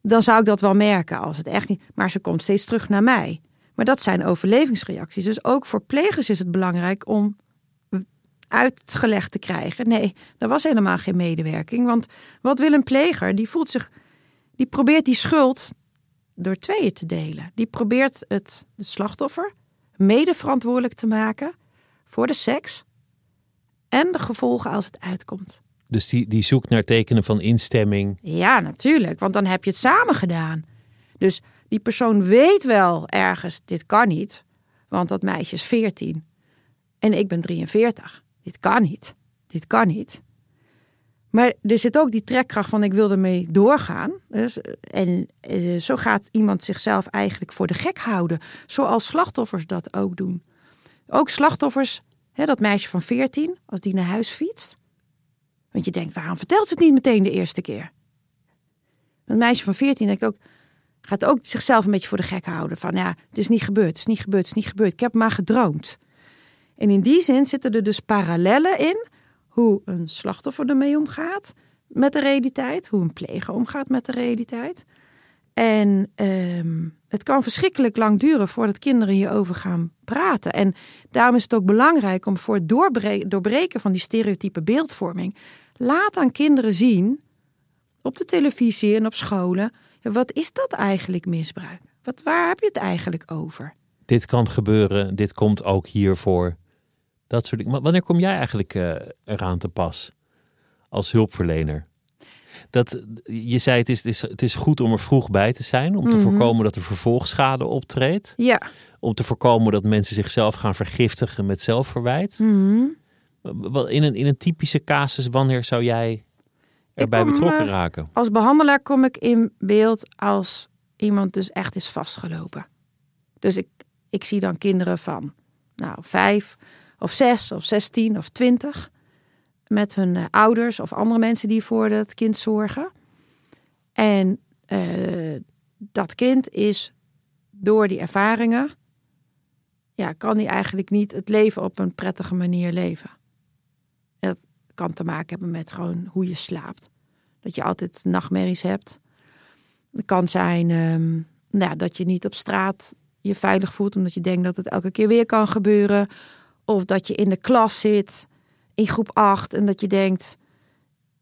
[SPEAKER 3] dan zou ik dat wel merken. Als het echt niet. Maar ze komt steeds terug naar mij. Maar dat zijn overlevingsreacties. Dus ook voor plegers is het belangrijk om uitgelegd te krijgen. Nee, er was helemaal geen medewerking. Want wat wil een pleger? Die voelt zich. Die probeert die schuld door tweeën te delen. Die probeert het, het slachtoffer mede verantwoordelijk te maken voor de seks en de gevolgen als het uitkomt.
[SPEAKER 2] Dus die, die zoekt naar tekenen van instemming.
[SPEAKER 3] Ja, natuurlijk, want dan heb je het samen gedaan. Dus die persoon weet wel ergens, dit kan niet, want dat meisje is 14 en ik ben 43. Dit kan niet, dit kan niet. Maar er zit ook die trekkracht van ik wil ermee doorgaan. Dus, en eh, zo gaat iemand zichzelf eigenlijk voor de gek houden. Zoals slachtoffers dat ook doen. Ook slachtoffers, hè, dat meisje van 14, als die naar huis fietst. Want je denkt, waarom vertelt ze het niet meteen de eerste keer? Een meisje van 14 denkt ook, gaat ook zichzelf een beetje voor de gek houden. Van ja, het is niet gebeurd, het is niet gebeurd, het is niet gebeurd. Ik heb maar gedroomd. En in die zin zitten er dus parallellen in hoe een slachtoffer ermee omgaat met de realiteit, hoe een pleger omgaat met de realiteit. En ehm, het kan verschrikkelijk lang duren voordat kinderen hierover gaan praten. En daarom is het ook belangrijk om voor het doorbreken van die stereotype beeldvorming, laat aan kinderen zien op de televisie en op scholen, wat is dat eigenlijk misbruik? Wat, waar heb je het eigenlijk over?
[SPEAKER 2] Dit kan gebeuren, dit komt ook hiervoor. Dat soort dingen. Wanneer kom jij eigenlijk uh, eraan te pas als hulpverlener? Dat, je zei het is, het, is, het is goed om er vroeg bij te zijn. Om te mhm. voorkomen dat er vervolgschade optreedt.
[SPEAKER 3] Ja.
[SPEAKER 2] Om te voorkomen dat mensen zichzelf gaan vergiftigen met zelfverwijt.
[SPEAKER 3] Mhm.
[SPEAKER 2] In, een, in een typische casus, wanneer zou jij erbij betrokken eh, raken?
[SPEAKER 3] Als behandelaar kom ik in beeld als iemand dus echt is vastgelopen. Dus ik, ik zie dan kinderen van nou, vijf of zes of zestien of twintig met hun eh, ouders of andere mensen die voor het kind zorgen. En uh, dat kind is door die ervaringen, ja, kan hij eigenlijk niet het leven op een prettige manier leven. Dat kan te maken hebben met gewoon hoe je slaapt. Dat je altijd nachtmerries hebt. Het kan zijn um, nou, dat je niet op straat je veilig voelt, omdat je denkt dat het elke keer weer kan gebeuren. Of dat je in de klas zit in groep 8 en dat je denkt,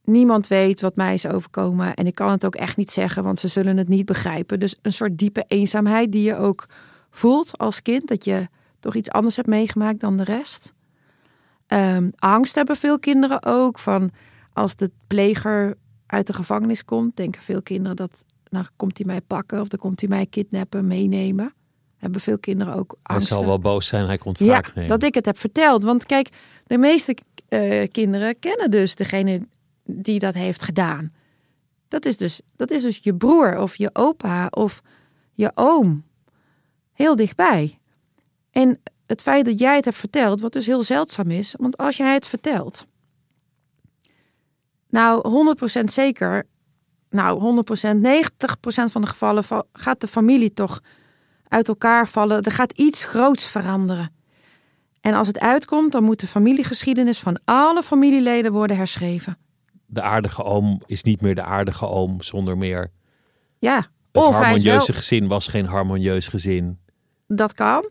[SPEAKER 3] niemand weet wat mij is overkomen en ik kan het ook echt niet zeggen, want ze zullen het niet begrijpen. Dus een soort diepe eenzaamheid die je ook voelt als kind, dat je toch iets anders hebt meegemaakt dan de rest. Um, angst hebben veel kinderen ook van als de pleger uit de gevangenis komt, denken veel kinderen dat nou komt hij mij pakken of dan komt hij mij kidnappen, meenemen. Hebben veel kinderen ook angst.
[SPEAKER 2] Hij zal wel boos zijn, hij komt
[SPEAKER 3] vaak
[SPEAKER 2] ja,
[SPEAKER 3] dat ik het heb verteld. Want kijk, de meeste uh, kinderen kennen dus degene die dat heeft gedaan. Dat is, dus, dat is dus je broer of je opa of je oom. Heel dichtbij. En het feit dat jij het hebt verteld, wat dus heel zeldzaam is, want als jij het vertelt, nou 100% zeker, nou 100%, 90% van de gevallen gaat de familie toch uit elkaar vallen. Er gaat iets groots veranderen. En als het uitkomt, dan moet de familiegeschiedenis van alle familieleden worden herschreven.
[SPEAKER 2] De aardige oom is niet meer de aardige oom zonder meer.
[SPEAKER 3] Ja,
[SPEAKER 2] het of harmonieuze gezin was geen harmonieus gezin.
[SPEAKER 3] Dat kan.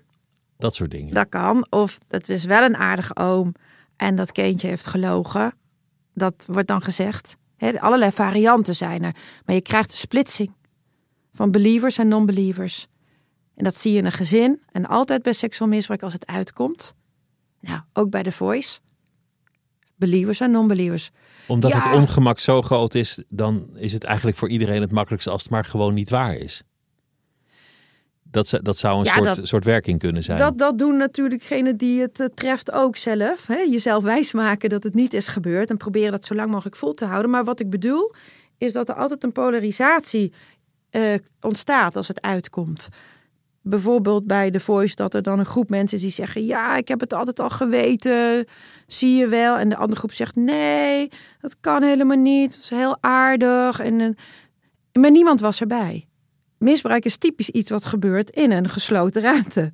[SPEAKER 2] Dat soort dingen.
[SPEAKER 3] Dat kan. Of het is wel een aardige oom en dat kindje heeft gelogen. Dat wordt dan gezegd. He, allerlei varianten zijn er. Maar je krijgt een splitsing van believers en non-believers. En dat zie je in een gezin en altijd bij seksueel misbruik als het uitkomt. Nou, ook bij de Voice. Believers en non-believers.
[SPEAKER 2] Omdat het ongemak zo groot is, dan is het eigenlijk voor iedereen het makkelijkste als het maar gewoon niet waar is. Dat, dat zou een soort, soort werking kunnen zijn.
[SPEAKER 3] Dat, dat doen natuurlijk degenen die het uh, treft ook zelf. Hè? Jezelf wijsmaken dat het niet is gebeurd en proberen dat zo lang mogelijk vol te houden. Maar wat ik bedoel, is dat er altijd een polarisatie uh, ontstaat als het uitkomt bijvoorbeeld bij de Voice dat er dan een groep mensen is die zeggen: Ja, ik heb het altijd al geweten, zie je wel. En de andere groep zegt: Nee, dat kan helemaal niet. Dat is heel aardig. En, eh, maar niemand was erbij. Misbruik is typisch iets wat gebeurt in een gesloten ruimte.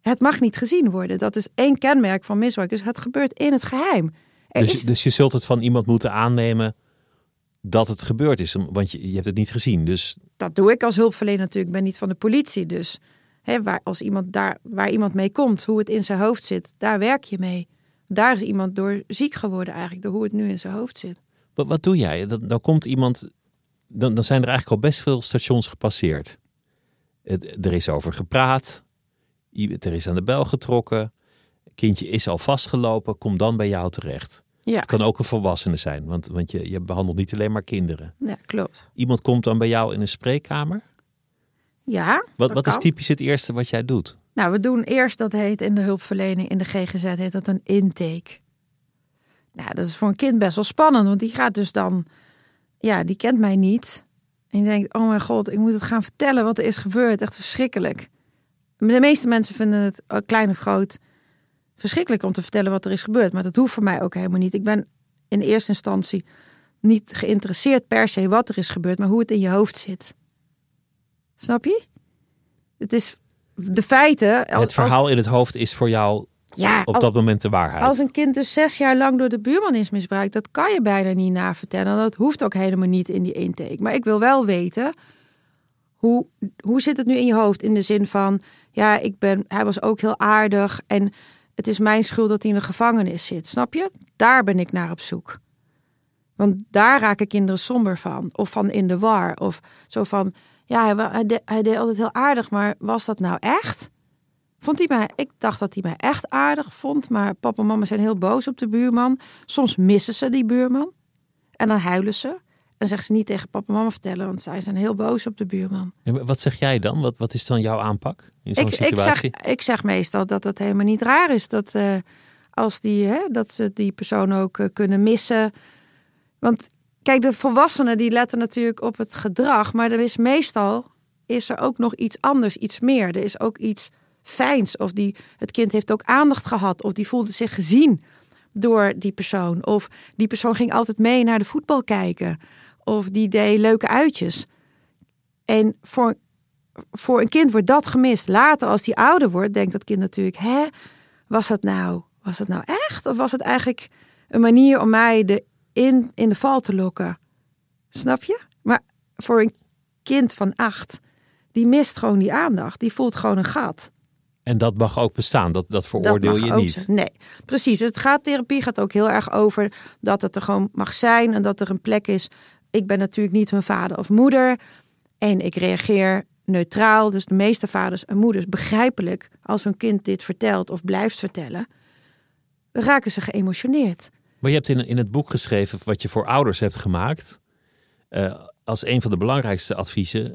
[SPEAKER 3] Het mag niet gezien worden. Dat is één kenmerk van misbruik. Dus het gebeurt in het geheim.
[SPEAKER 2] Dus, dus je zult het van iemand moeten aannemen dat het gebeurd is, want je, je hebt het niet gezien. Dus...
[SPEAKER 3] Dat doe ik als hulpverlener natuurlijk. Ik ben niet van de politie. Dus hè, waar, als iemand daar, waar iemand mee komt, hoe het in zijn hoofd zit, daar werk je mee. Daar is iemand door ziek geworden eigenlijk, door hoe het nu in zijn hoofd zit.
[SPEAKER 2] Wat, wat doe jij? Dan, dan komt iemand, dan, dan zijn er eigenlijk al best veel stations gepasseerd. Het, er is over gepraat, er is aan de bel getrokken, kindje is al vastgelopen, kom dan bij jou terecht.
[SPEAKER 3] Ja.
[SPEAKER 2] Het kan ook een volwassene zijn, want, want je, je behandelt niet alleen maar kinderen.
[SPEAKER 3] Ja, klopt.
[SPEAKER 2] Iemand komt dan bij jou in een spreekkamer?
[SPEAKER 3] Ja.
[SPEAKER 2] Wat, wat is typisch het eerste wat jij doet?
[SPEAKER 3] Nou, we doen eerst, dat heet in de hulpverlening, in de GGZ heet dat een intake. Nou, dat is voor een kind best wel spannend, want die gaat dus dan, ja, die kent mij niet. En je denkt, oh mijn god, ik moet het gaan vertellen wat er is gebeurd. Echt verschrikkelijk. De meeste mensen vinden het, eh, klein of groot, verschrikkelijk om te vertellen wat er is gebeurd. Maar dat hoeft voor mij ook helemaal niet. Ik ben in eerste instantie niet geïnteresseerd per se wat er is gebeurd, maar hoe het in je hoofd zit. Snap je? Het is de feiten.
[SPEAKER 2] Het verhaal in het hoofd is voor jou
[SPEAKER 3] Ja,
[SPEAKER 2] op dat moment de waarheid.
[SPEAKER 3] Als een kind dus zes jaar lang door de buurman is misbruikt, dat kan je bijna niet navertellen. Dat hoeft ook helemaal niet in die intake. Maar ik wil wel weten, hoe, hoe zit het nu in je hoofd? In de zin van, ja, ik ben, hij was ook heel aardig en het is mijn schuld dat hij in de gevangenis zit. Snap je? Daar ben ik naar op zoek. Want daar raken kinderen somber van. Of van in de war. Of zo van, ja, hij, de- hij deed altijd heel aardig, maar was dat nou echt? Vond hij mij, ik dacht dat hij mij echt aardig vond, maar papa en mama zijn heel boos op de buurman. Soms missen ze die buurman en dan huilen ze. En zeggen ze niet tegen papa en mama vertellen, want zij zijn heel boos op de buurman.
[SPEAKER 2] Maar Wat zeg jij dan? Wat, wat is dan jouw aanpak in zo'n
[SPEAKER 3] Ik, ik, zeg,
[SPEAKER 2] situatie?
[SPEAKER 3] ik zeg meestal dat het helemaal niet raar is dat, eh, als die, hè, dat ze die persoon ook eh, kunnen missen. Want kijk, de volwassenen die letten natuurlijk op het gedrag, maar er is meestal is er ook nog iets anders, iets meer. Er is ook iets fijns. Of die, het kind heeft ook aandacht gehad, of die voelde zich gezien door die persoon. Of die persoon ging altijd mee naar de voetbal kijken. Of die deed leuke uitjes. En voor, voor een kind wordt dat gemist. Later, als die ouder wordt, denkt dat kind natuurlijk: hè, was dat nou, was dat nou echt? Of was het eigenlijk een manier om mij de in, in de val te lokken? Snap je? Maar voor een kind van acht, die mist gewoon die aandacht. Die voelt gewoon een gat.
[SPEAKER 2] En dat mag ook bestaan. Dat, dat veroordeel je niet.
[SPEAKER 3] zijn. Nee, precies. Het gaat, therapie gaat ook heel erg over dat het er gewoon mag zijn en dat er een plek is. Ik ben natuurlijk niet mijn vader of moeder en ik reageer neutraal. Dus de meeste vaders en moeders begrijpelijk als hun kind dit vertelt of blijft vertellen, dan raken ze geëmotioneerd.
[SPEAKER 2] Maar je hebt in, in het boek geschreven wat je voor ouders hebt gemaakt. eh, als een van de belangrijkste adviezen.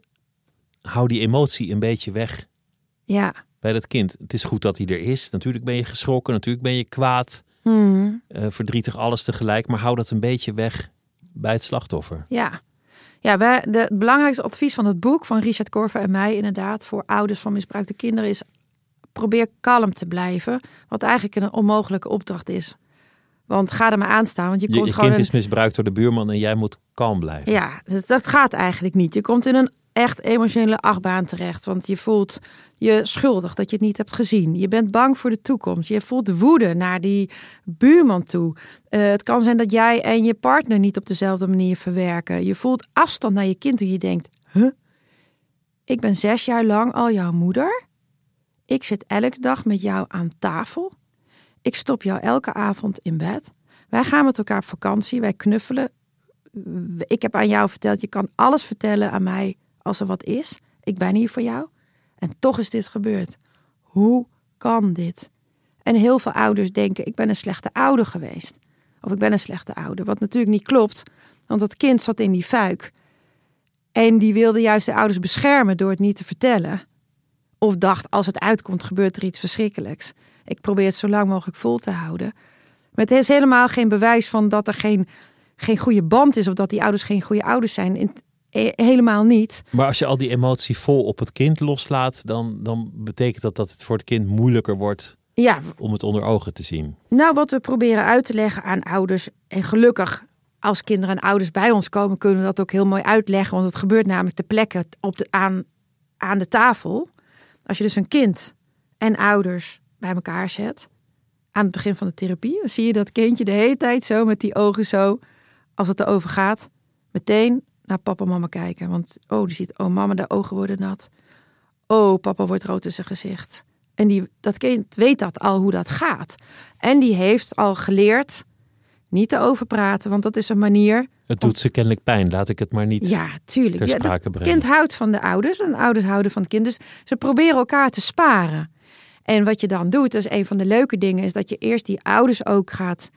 [SPEAKER 2] Hou die emotie een beetje weg
[SPEAKER 3] Ja.
[SPEAKER 2] bij dat kind. Het is goed dat hij er is. Natuurlijk ben je geschrokken, natuurlijk ben je kwaad,
[SPEAKER 3] Hmm.
[SPEAKER 2] eh, verdrietig, alles tegelijk. Maar hou dat een beetje weg bij het slachtoffer.
[SPEAKER 3] Ja. Ja, wij, de, het belangrijkste advies van het boek van Richard Korver en mij inderdaad voor ouders van misbruikte kinderen is probeer kalm te blijven, wat eigenlijk een onmogelijke opdracht is. Want ga er maar aan staan, want je,
[SPEAKER 2] Je,
[SPEAKER 3] komt
[SPEAKER 2] je
[SPEAKER 3] gewoon
[SPEAKER 2] kind
[SPEAKER 3] in-
[SPEAKER 2] is misbruikt door de buurman en jij moet kalm blijven.
[SPEAKER 3] ja, dus dat gaat eigenlijk niet. Je komt in een echt emotionele achtbaan terecht, want je voelt je schuldig dat je het niet hebt gezien. Je bent bang voor de toekomst. Je voelt woede naar die buurman toe. Eh, het kan zijn dat jij en je partner niet op dezelfde manier verwerken. Je voelt afstand naar je kind toen je denkt, huh? Ik ben zes jaar lang al jouw moeder. Ik zit elke dag met jou aan tafel. Ik stop jou elke avond in bed. Wij gaan met elkaar op vakantie. Wij knuffelen. Ik heb aan jou verteld, je kan alles vertellen aan mij als er wat is. Ik ben hier voor jou. En toch is dit gebeurd. Hoe kan dit? En heel veel ouders denken, ik ben een slechte ouder geweest. Of ik ben een slechte ouder. Wat natuurlijk niet klopt, want dat kind zat in die fuik. En die wilde juist de ouders beschermen door het niet te vertellen. Of dacht, als het uitkomt, gebeurt er iets verschrikkelijks. Ik probeer het zo lang mogelijk vol te houden. Maar het is helemaal geen bewijs van dat er geen, geen goede band is... of dat die ouders geen goede ouders zijn. Eh, helemaal niet.
[SPEAKER 2] Maar als je al die emotie vol op het kind loslaat, dan, dan betekent dat dat het voor het kind moeilijker wordt
[SPEAKER 3] Ja,
[SPEAKER 2] om het onder ogen te zien.
[SPEAKER 3] Nou, wat we proberen uit te leggen aan ouders. En gelukkig, als kinderen en ouders bij ons komen, kunnen we dat ook heel mooi uitleggen. Want het gebeurt namelijk ter plekke op de, aan, aan de tafel. Als je dus een kind en ouders bij elkaar zet. Aan het begin van de therapie. Dan zie je dat kindje de hele tijd zo met die ogen zo. Als het erover gaat. Meteen naar papa en mama kijken. Want oh, die ziet, oh mama, de ogen worden nat. Oh, papa wordt rood in zijn gezicht. En die, dat kind weet dat al hoe dat gaat. En die heeft al geleerd niet te overpraten, want dat is een manier.
[SPEAKER 2] Het doet ze kennelijk pijn, laat ik het maar niet.
[SPEAKER 3] Ja, tuurlijk. Ja, dat
[SPEAKER 2] brengen.
[SPEAKER 3] kind houdt van de ouders en ouders houden van het kind. Dus ze proberen elkaar te sparen. En wat je dan doet, is een van de leuke dingen, is dat je eerst die ouders ook gaat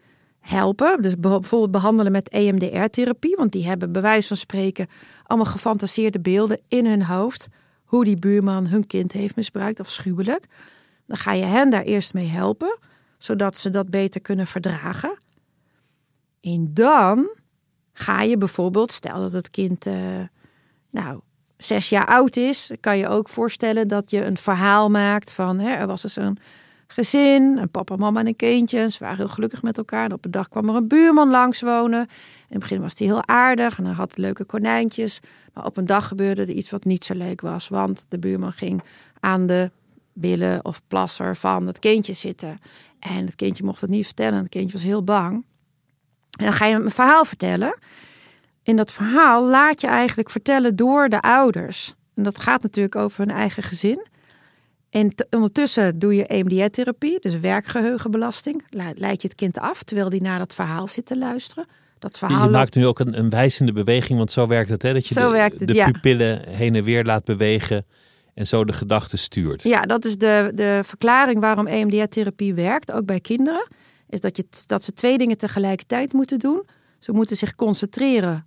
[SPEAKER 3] helpen. Dus bijvoorbeeld behandelen met EMDR-therapie. Want die hebben bij wijze van spreken allemaal gefantaseerde beelden in hun hoofd. Hoe die buurman hun kind heeft misbruikt, afschuwelijk. Dan ga je hen daar eerst mee helpen, zodat ze dat beter kunnen verdragen. En dan ga je bijvoorbeeld, stel dat het kind eh, nou, zes jaar oud is, kan je ook voorstellen dat je een verhaal maakt van hè, er was dus een gezin, een papa, mama en een kindje. Ze waren heel gelukkig met elkaar. En op een dag kwam er een buurman langs wonen. In het begin was hij heel aardig en hij had leuke konijntjes. Maar op een dag gebeurde er iets wat niet zo leuk was. Want de buurman ging aan de billen of plasser van het kindje zitten. En het kindje mocht het niet vertellen. Het kindje was heel bang. En dan ga je hem een verhaal vertellen. In dat verhaal laat je eigenlijk vertellen door de ouders. En dat gaat natuurlijk over hun eigen gezin. En ondertussen doe je EMDR-therapie, dus werkgeheugenbelasting. Leid je het kind af terwijl die naar dat verhaal zit te luisteren. Dat verhaal
[SPEAKER 2] je maakt nu ook een, een wijzende beweging, want zo werkt het, hè? Dat je
[SPEAKER 3] zo
[SPEAKER 2] de, de pupillen heen en weer laat bewegen en zo de gedachten stuurt.
[SPEAKER 3] Ja, dat is de, de verklaring waarom EMDR-therapie werkt, ook bij kinderen. Is dat, je, dat ze twee dingen tegelijkertijd moeten doen. Ze moeten zich concentreren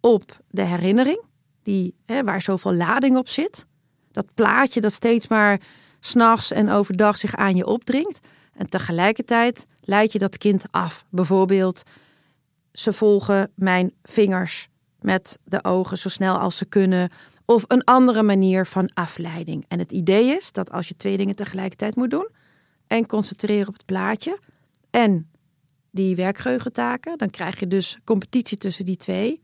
[SPEAKER 3] op de herinnering, die, hè, waar zoveel lading op zit. Dat plaatje dat steeds maar s'nachts en overdag zich aan je opdringt. En tegelijkertijd leid je dat kind af. Bijvoorbeeld, ze volgen mijn vingers met de ogen zo snel als ze kunnen. Of een andere manier van afleiding. En het idee is dat als je twee dingen tegelijkertijd moet doen en concentreren op het plaatje en die werkgeheugentaken, dan krijg je dus competitie tussen die twee.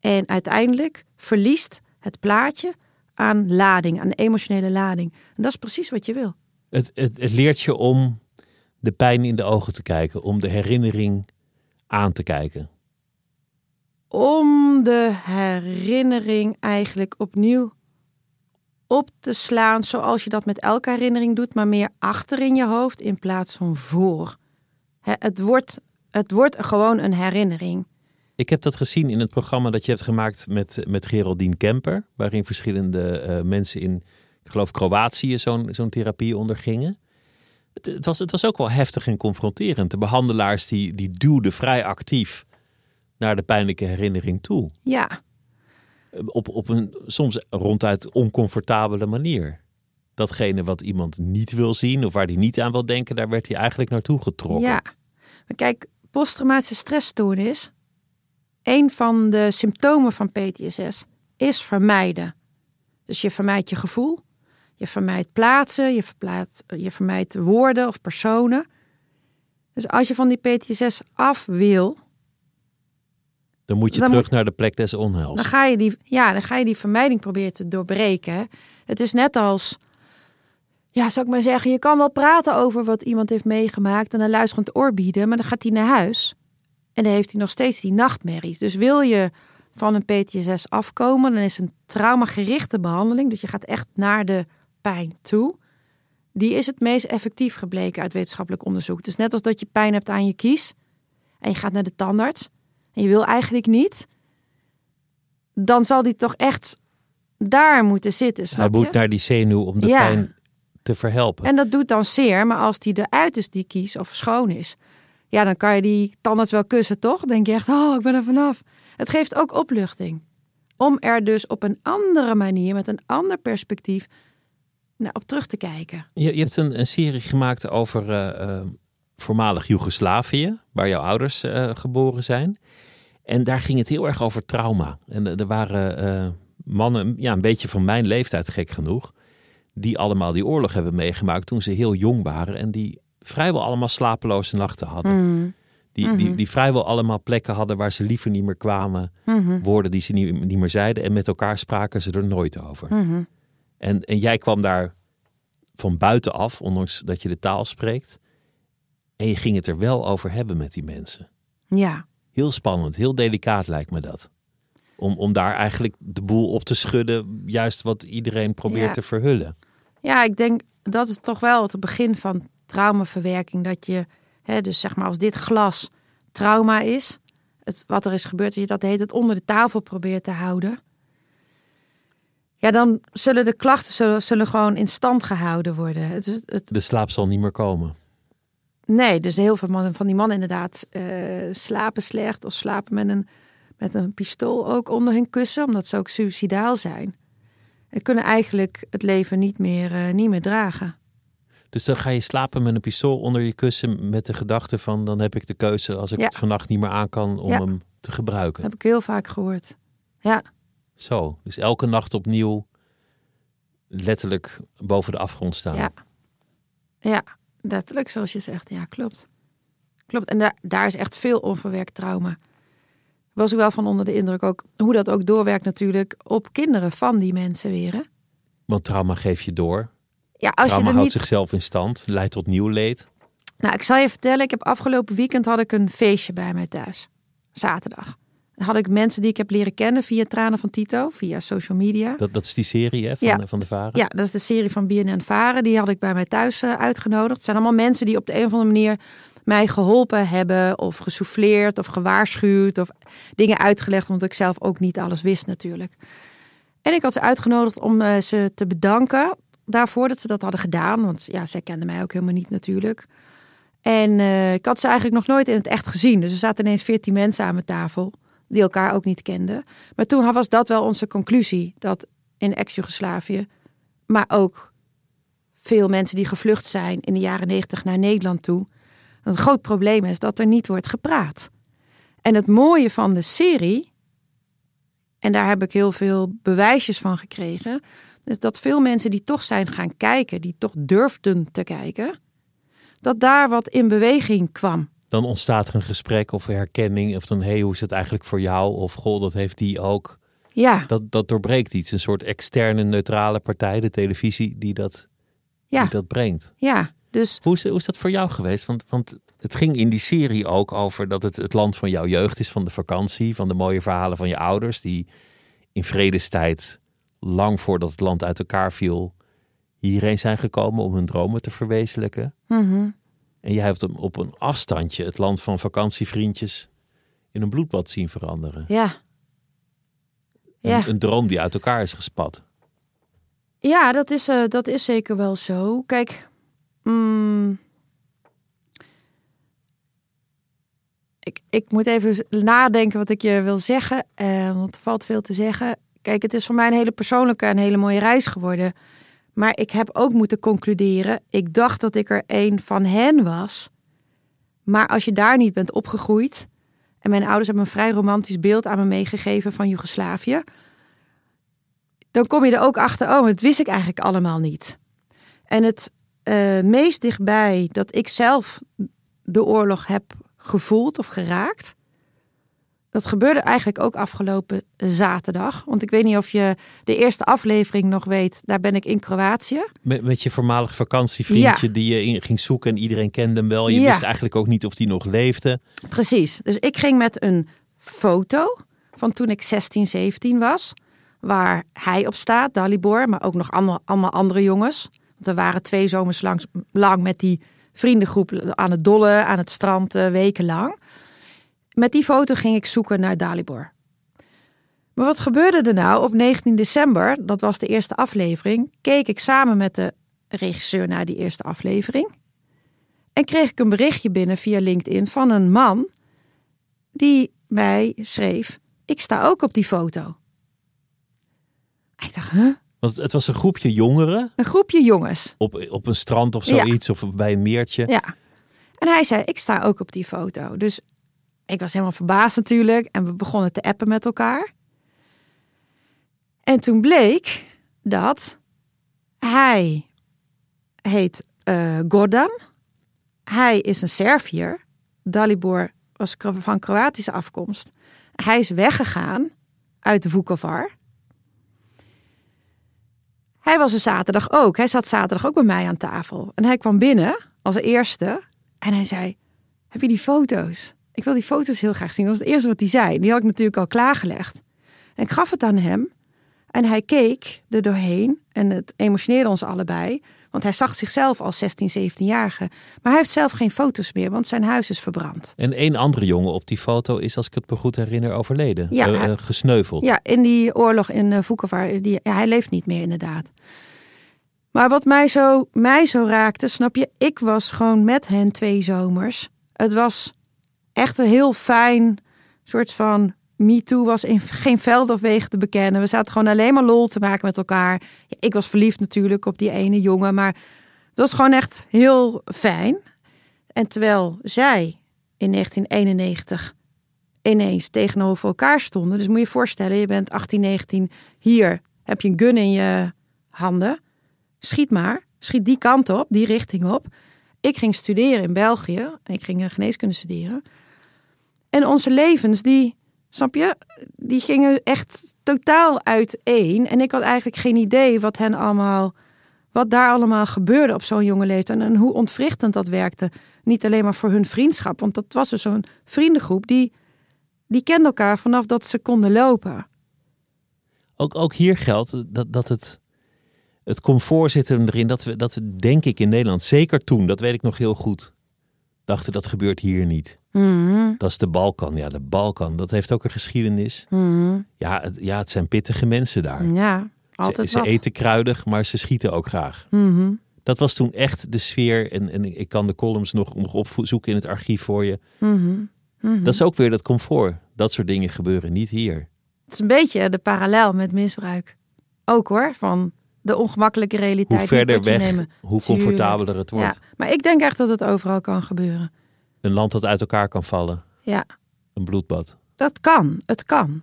[SPEAKER 3] En uiteindelijk verliest het plaatje aan lading, aan emotionele lading. En dat is precies wat je wil.
[SPEAKER 2] Het, het, het leert je om de pijn in de ogen te kijken, om de herinnering aan te kijken.
[SPEAKER 3] Om de herinnering eigenlijk opnieuw op te slaan, zoals je dat met elke herinnering doet, maar meer achter in je hoofd in plaats van voor. Het wordt, het wordt gewoon een herinnering.
[SPEAKER 2] Ik heb dat gezien in het programma dat je hebt gemaakt met, met Geraldine Kemper, waarin verschillende uh, mensen in, ik geloof Kroatië, zo'n zo'n therapie ondergingen. Het, het, was, het was ook wel heftig en confronterend. De behandelaars die, die duwden vrij actief naar de pijnlijke herinnering toe.
[SPEAKER 3] Ja.
[SPEAKER 2] Op, op een soms ronduit oncomfortabele manier. Datgene wat iemand niet wil zien of waar hij niet aan wil denken, daar werd hij eigenlijk naartoe getrokken.
[SPEAKER 3] Ja. Maar kijk, posttraumatische stressstoornis een van de symptomen van PTSS is vermijden. Dus je vermijdt je gevoel, je vermijdt plaatsen, je, verplaat, je vermijdt woorden of personen. Dus als je van die PTSS af wil.
[SPEAKER 2] Dan moet je terug naar de plek des onheils.
[SPEAKER 3] Dan ga, je die, ja, dan ga je die vermijding proberen te doorbreken. Het is net als. Ja, zou ik maar zeggen, je kan wel praten over wat iemand heeft meegemaakt en een luisterend oor bieden, maar dan gaat hij naar huis. En dan heeft hij nog steeds die nachtmerries. Dus wil je van een PTSS afkomen, dan is een traumagerichte behandeling, dus je gaat echt naar de pijn toe. Die is het meest effectief gebleken uit wetenschappelijk onderzoek. Het is net als dat je pijn hebt aan je kies en je gaat naar de tandarts en je wil eigenlijk niet, dan zal die toch echt daar moeten zitten. Snap
[SPEAKER 2] Hij moet naar die zenuw om de pijn te verhelpen.
[SPEAKER 3] En dat doet dan zeer, maar als die eruit is, die kies of schoon is, ja, dan kan je die tandarts wel kussen, toch? Denk je echt, oh, ik ben er vanaf. Het geeft ook opluchting. Om er dus op een andere manier, met een ander perspectief, naar op terug te kijken.
[SPEAKER 2] Je, je hebt een, serie gemaakt over uh, voormalig Joegoslavië, waar jouw ouders uh, geboren zijn. En daar ging het heel erg over trauma. En er waren mannen, ja, een beetje van mijn leeftijd, gek genoeg, die allemaal die oorlog hebben meegemaakt toen ze heel jong waren. En die vrijwel allemaal slapeloze nachten hadden.
[SPEAKER 3] Mm.
[SPEAKER 2] Die, die, die vrijwel allemaal plekken hadden waar ze liever niet meer kwamen.
[SPEAKER 3] Mm-hmm.
[SPEAKER 2] Woorden die ze niet, niet meer zeiden. En met elkaar spraken ze er nooit over. En, en jij kwam daar van buitenaf, ondanks dat je de taal spreekt. En je ging het er wel over hebben met die mensen.
[SPEAKER 3] Ja.
[SPEAKER 2] Heel spannend, heel delicaat lijkt me dat. Om, om daar eigenlijk de boel op te schudden, juist wat iedereen probeert te verhullen.
[SPEAKER 3] Ja, ik denk dat is toch wel het begin van traumaverwerking. Dat je, hè, dus zeg maar als dit glas trauma is, het, wat er is gebeurd, dat je dat heet het onder de tafel probeert te houden. Ja, dan zullen de klachten zullen, zullen gewoon in stand gehouden worden. Het, het,
[SPEAKER 2] de slaap zal niet meer komen.
[SPEAKER 3] Nee, dus heel veel mannen, van die mannen inderdaad uh, slapen slecht of slapen met een, met een pistool ook onder hun kussen, omdat ze ook suicidaal zijn. En kunnen eigenlijk het leven niet meer, uh, niet meer dragen.
[SPEAKER 2] Dus dan ga je slapen met een pistool onder je kussen met de gedachte van dan heb ik de keuze als ik het vannacht niet meer aan kan om hem te gebruiken.
[SPEAKER 3] heb ik heel vaak gehoord. Ja.
[SPEAKER 2] Zo, dus elke nacht opnieuw letterlijk boven de afgrond staan.
[SPEAKER 3] Ja, ja letterlijk zoals je zegt. Ja, klopt. Klopt. En daar, daar is echt veel onverwerkt trauma. Was ik wel van onder de indruk ook hoe dat ook doorwerkt natuurlijk op kinderen van die mensen weer. Hè?
[SPEAKER 2] Want trauma geef je door.
[SPEAKER 3] Ja, als
[SPEAKER 2] Trauma
[SPEAKER 3] je
[SPEAKER 2] houdt
[SPEAKER 3] niet...
[SPEAKER 2] zichzelf in stand, leidt tot nieuw leed.
[SPEAKER 3] Nou, ik zal je vertellen, ik heb afgelopen weekend had ik een feestje bij mij thuis. Zaterdag. Dan had ik mensen die ik heb leren kennen via Tranen van Tito, via social media.
[SPEAKER 2] Dat, dat is die serie hè, van,
[SPEAKER 3] Ja.
[SPEAKER 2] van de Varen?
[SPEAKER 3] Ja, dat is de serie van BNN Varen. Die had ik bij mij thuis eh, uitgenodigd. Het zijn allemaal mensen die op de een of andere manier mij geholpen hebben. Of gesouffleerd of gewaarschuwd. Of dingen uitgelegd. Omdat ik zelf ook niet alles wist natuurlijk. En ik had ze uitgenodigd om eh, ze te bedanken daarvoor dat ze dat hadden gedaan. Want ja, zij kenden mij ook helemaal niet natuurlijk. En eh, ik had ze eigenlijk nog nooit in het echt gezien. Dus er zaten ineens veertien mensen aan mijn tafel. Die elkaar ook niet kenden. Maar toen was dat wel onze conclusie. Dat in ex-Jugoslavië maar ook veel mensen die gevlucht zijn in de jaren negentig naar Nederland toe. Het groot probleem is dat er niet wordt gepraat. En het mooie van de serie, en daar heb ik heel veel bewijsjes van gekregen, is dat veel mensen die toch zijn gaan kijken, die toch durfden te kijken, dat daar wat in beweging kwam.
[SPEAKER 2] Dan ontstaat er een gesprek of herkenning. Of dan, hé, hey, hoe is het eigenlijk voor jou? Of, goh, dat heeft die ook.
[SPEAKER 3] Ja,
[SPEAKER 2] Dat, dat doorbreekt iets. Een soort externe, neutrale partij, de televisie, die dat,
[SPEAKER 3] ja,
[SPEAKER 2] die dat brengt.
[SPEAKER 3] ja. Dus
[SPEAKER 2] Hoe is, hoe is dat voor jou geweest? Want, want het ging in die serie ook over dat het het land van jouw jeugd is, van de vakantie, van de mooie verhalen van je ouders, die in vredestijd, lang voordat het land uit elkaar viel, hierheen zijn gekomen om hun dromen te verwezenlijken.
[SPEAKER 3] mhm.
[SPEAKER 2] En jij hebt hem op een afstandje het land van vakantievriendjes in een bloedbad zien veranderen.
[SPEAKER 3] ja.
[SPEAKER 2] Een,
[SPEAKER 3] Ja.
[SPEAKER 2] een droom die uit elkaar is gespat.
[SPEAKER 3] Ja, dat is, eh, dat is zeker wel zo. Kijk, mm, ik, ik moet even nadenken wat ik je wil zeggen, eh, want er valt veel te zeggen. Kijk, het is voor mij een hele persoonlijke en hele mooie reis geworden. Maar ik heb ook moeten concluderen, ik dacht dat ik er een van hen was. Maar als je daar niet bent opgegroeid, en mijn ouders hebben een vrij romantisch beeld aan me meegegeven van Joegoslavië dan kom je er ook achter, oh, het wist ik eigenlijk allemaal niet. En het eh, meest dichtbij dat ik zelf de oorlog heb gevoeld of geraakt, dat gebeurde eigenlijk ook afgelopen zaterdag. Want ik weet niet of je de eerste aflevering nog weet, daar ben ik in Kroatië.
[SPEAKER 2] Met, met je voormalig vakantievriendje
[SPEAKER 3] Ja.
[SPEAKER 2] die je in, ging zoeken en iedereen kende hem wel. Je
[SPEAKER 3] Ja.
[SPEAKER 2] wist eigenlijk ook niet of die nog leefde.
[SPEAKER 3] Precies. Dus ik ging met een foto van toen ik 16, 17 was. Waar hij op staat, Dalibor, maar ook nog allemaal, allemaal andere jongens. Want er waren twee zomers lang, lang met die vriendengroep aan het dollen, aan het strand, eh, wekenlang. Met die foto ging ik zoeken naar Dalibor. Maar wat gebeurde er nou? Op 19 december, dat was de eerste aflevering, keek ik samen met de regisseur naar die eerste aflevering. En kreeg ik een berichtje binnen via LinkedIn van een man die mij schreef: Ik sta ook op die foto. Ik dacht, huh?
[SPEAKER 2] Want het was een groepje jongeren
[SPEAKER 3] Een groepje jongens.
[SPEAKER 2] op, op een strand of
[SPEAKER 3] Ja.
[SPEAKER 2] zoiets. Of bij een meertje.
[SPEAKER 3] Ja. En hij zei: Ik sta ook op die foto. Dus ik was helemaal verbaasd natuurlijk. En we begonnen te appen met elkaar. En toen bleek dat hij heet Gordan. Hij is een Serviër. Dalibor was van Kroatische afkomst. Hij is weggegaan uit Vukovar. Hij was er zaterdag ook. Hij zat zaterdag ook bij mij aan tafel. En hij kwam binnen als eerste. En hij zei, heb je die foto's? Ik wil die foto's heel graag zien. Dat was het eerste wat hij zei. Die had ik natuurlijk al klaargelegd. En ik gaf het aan hem. En hij keek er doorheen. En het emotioneerde ons allebei. Want hij zag zichzelf als 16, 17-jarige. Maar hij heeft zelf geen foto's meer, want zijn huis is verbrand.
[SPEAKER 2] En één andere jongen op die foto is, als ik het me goed herinner, overleden.
[SPEAKER 3] Ja,
[SPEAKER 2] Eh, eh, gesneuveld.
[SPEAKER 3] Ja, in die oorlog in uh, Vukovar. Die, ja, hij leeft niet meer inderdaad. Maar wat mij zo, mij zo raakte, snap je? Ik was gewoon met hen twee zomers. Het was echt een heel fijn soort van... Me Too was in geen veld of wegen te bekennen. We zaten gewoon alleen maar lol te maken met elkaar. Ik was verliefd natuurlijk op die ene jongen. Maar het was gewoon echt heel fijn. En terwijl zij in 1991 ineens tegenover elkaar stonden. Dus moet je je voorstellen, je bent 18, 19, hier heb je een gun in je handen. Schiet maar, schiet die kant op, die richting op. Ik ging studeren in België. Ik ging eh, geneeskunde studeren. En onze levens, die, snap je, die gingen echt totaal uiteen. En ik had eigenlijk geen idee wat hen allemaal, wat daar allemaal gebeurde op zo'n jonge leeftijd. En hoe ontwrichtend dat werkte. Niet alleen maar voor hun vriendschap, want dat was dus zo'n vriendengroep die, die kende elkaar vanaf dat ze konden lopen.
[SPEAKER 2] Ook, ook hier geldt dat, dat het, het comfort zit erin dat we, dat we, denk ik, in Nederland, zeker toen, dat weet ik nog heel goed, dachten dat gebeurt hier niet.
[SPEAKER 3] Mhm.
[SPEAKER 2] Dat is de Balkan. Ja, de Balkan, dat heeft ook een geschiedenis.
[SPEAKER 3] Mhm.
[SPEAKER 2] Ja, het, ja, het zijn pittige mensen daar.
[SPEAKER 3] Ja,
[SPEAKER 2] Ze,
[SPEAKER 3] altijd
[SPEAKER 2] ze
[SPEAKER 3] wat.
[SPEAKER 2] eten kruidig, maar ze schieten ook graag.
[SPEAKER 3] Mhm.
[SPEAKER 2] Dat was toen echt de sfeer. En, en ik kan de columns nog, nog opzoeken in het archief voor je. Dat is ook weer dat comfort. Dat soort dingen gebeuren niet hier.
[SPEAKER 3] Het is een beetje de parallel met misbruik. Ook hoor, van de ongemakkelijke realiteit.
[SPEAKER 2] Hoe verder weg,
[SPEAKER 3] nemen.
[SPEAKER 2] hoe comfortabeler het wordt.
[SPEAKER 3] Ja, maar ik denk echt dat het overal kan gebeuren.
[SPEAKER 2] Een land dat uit elkaar kan vallen.
[SPEAKER 3] Ja,
[SPEAKER 2] Een bloedbad.
[SPEAKER 3] dat kan. Het kan.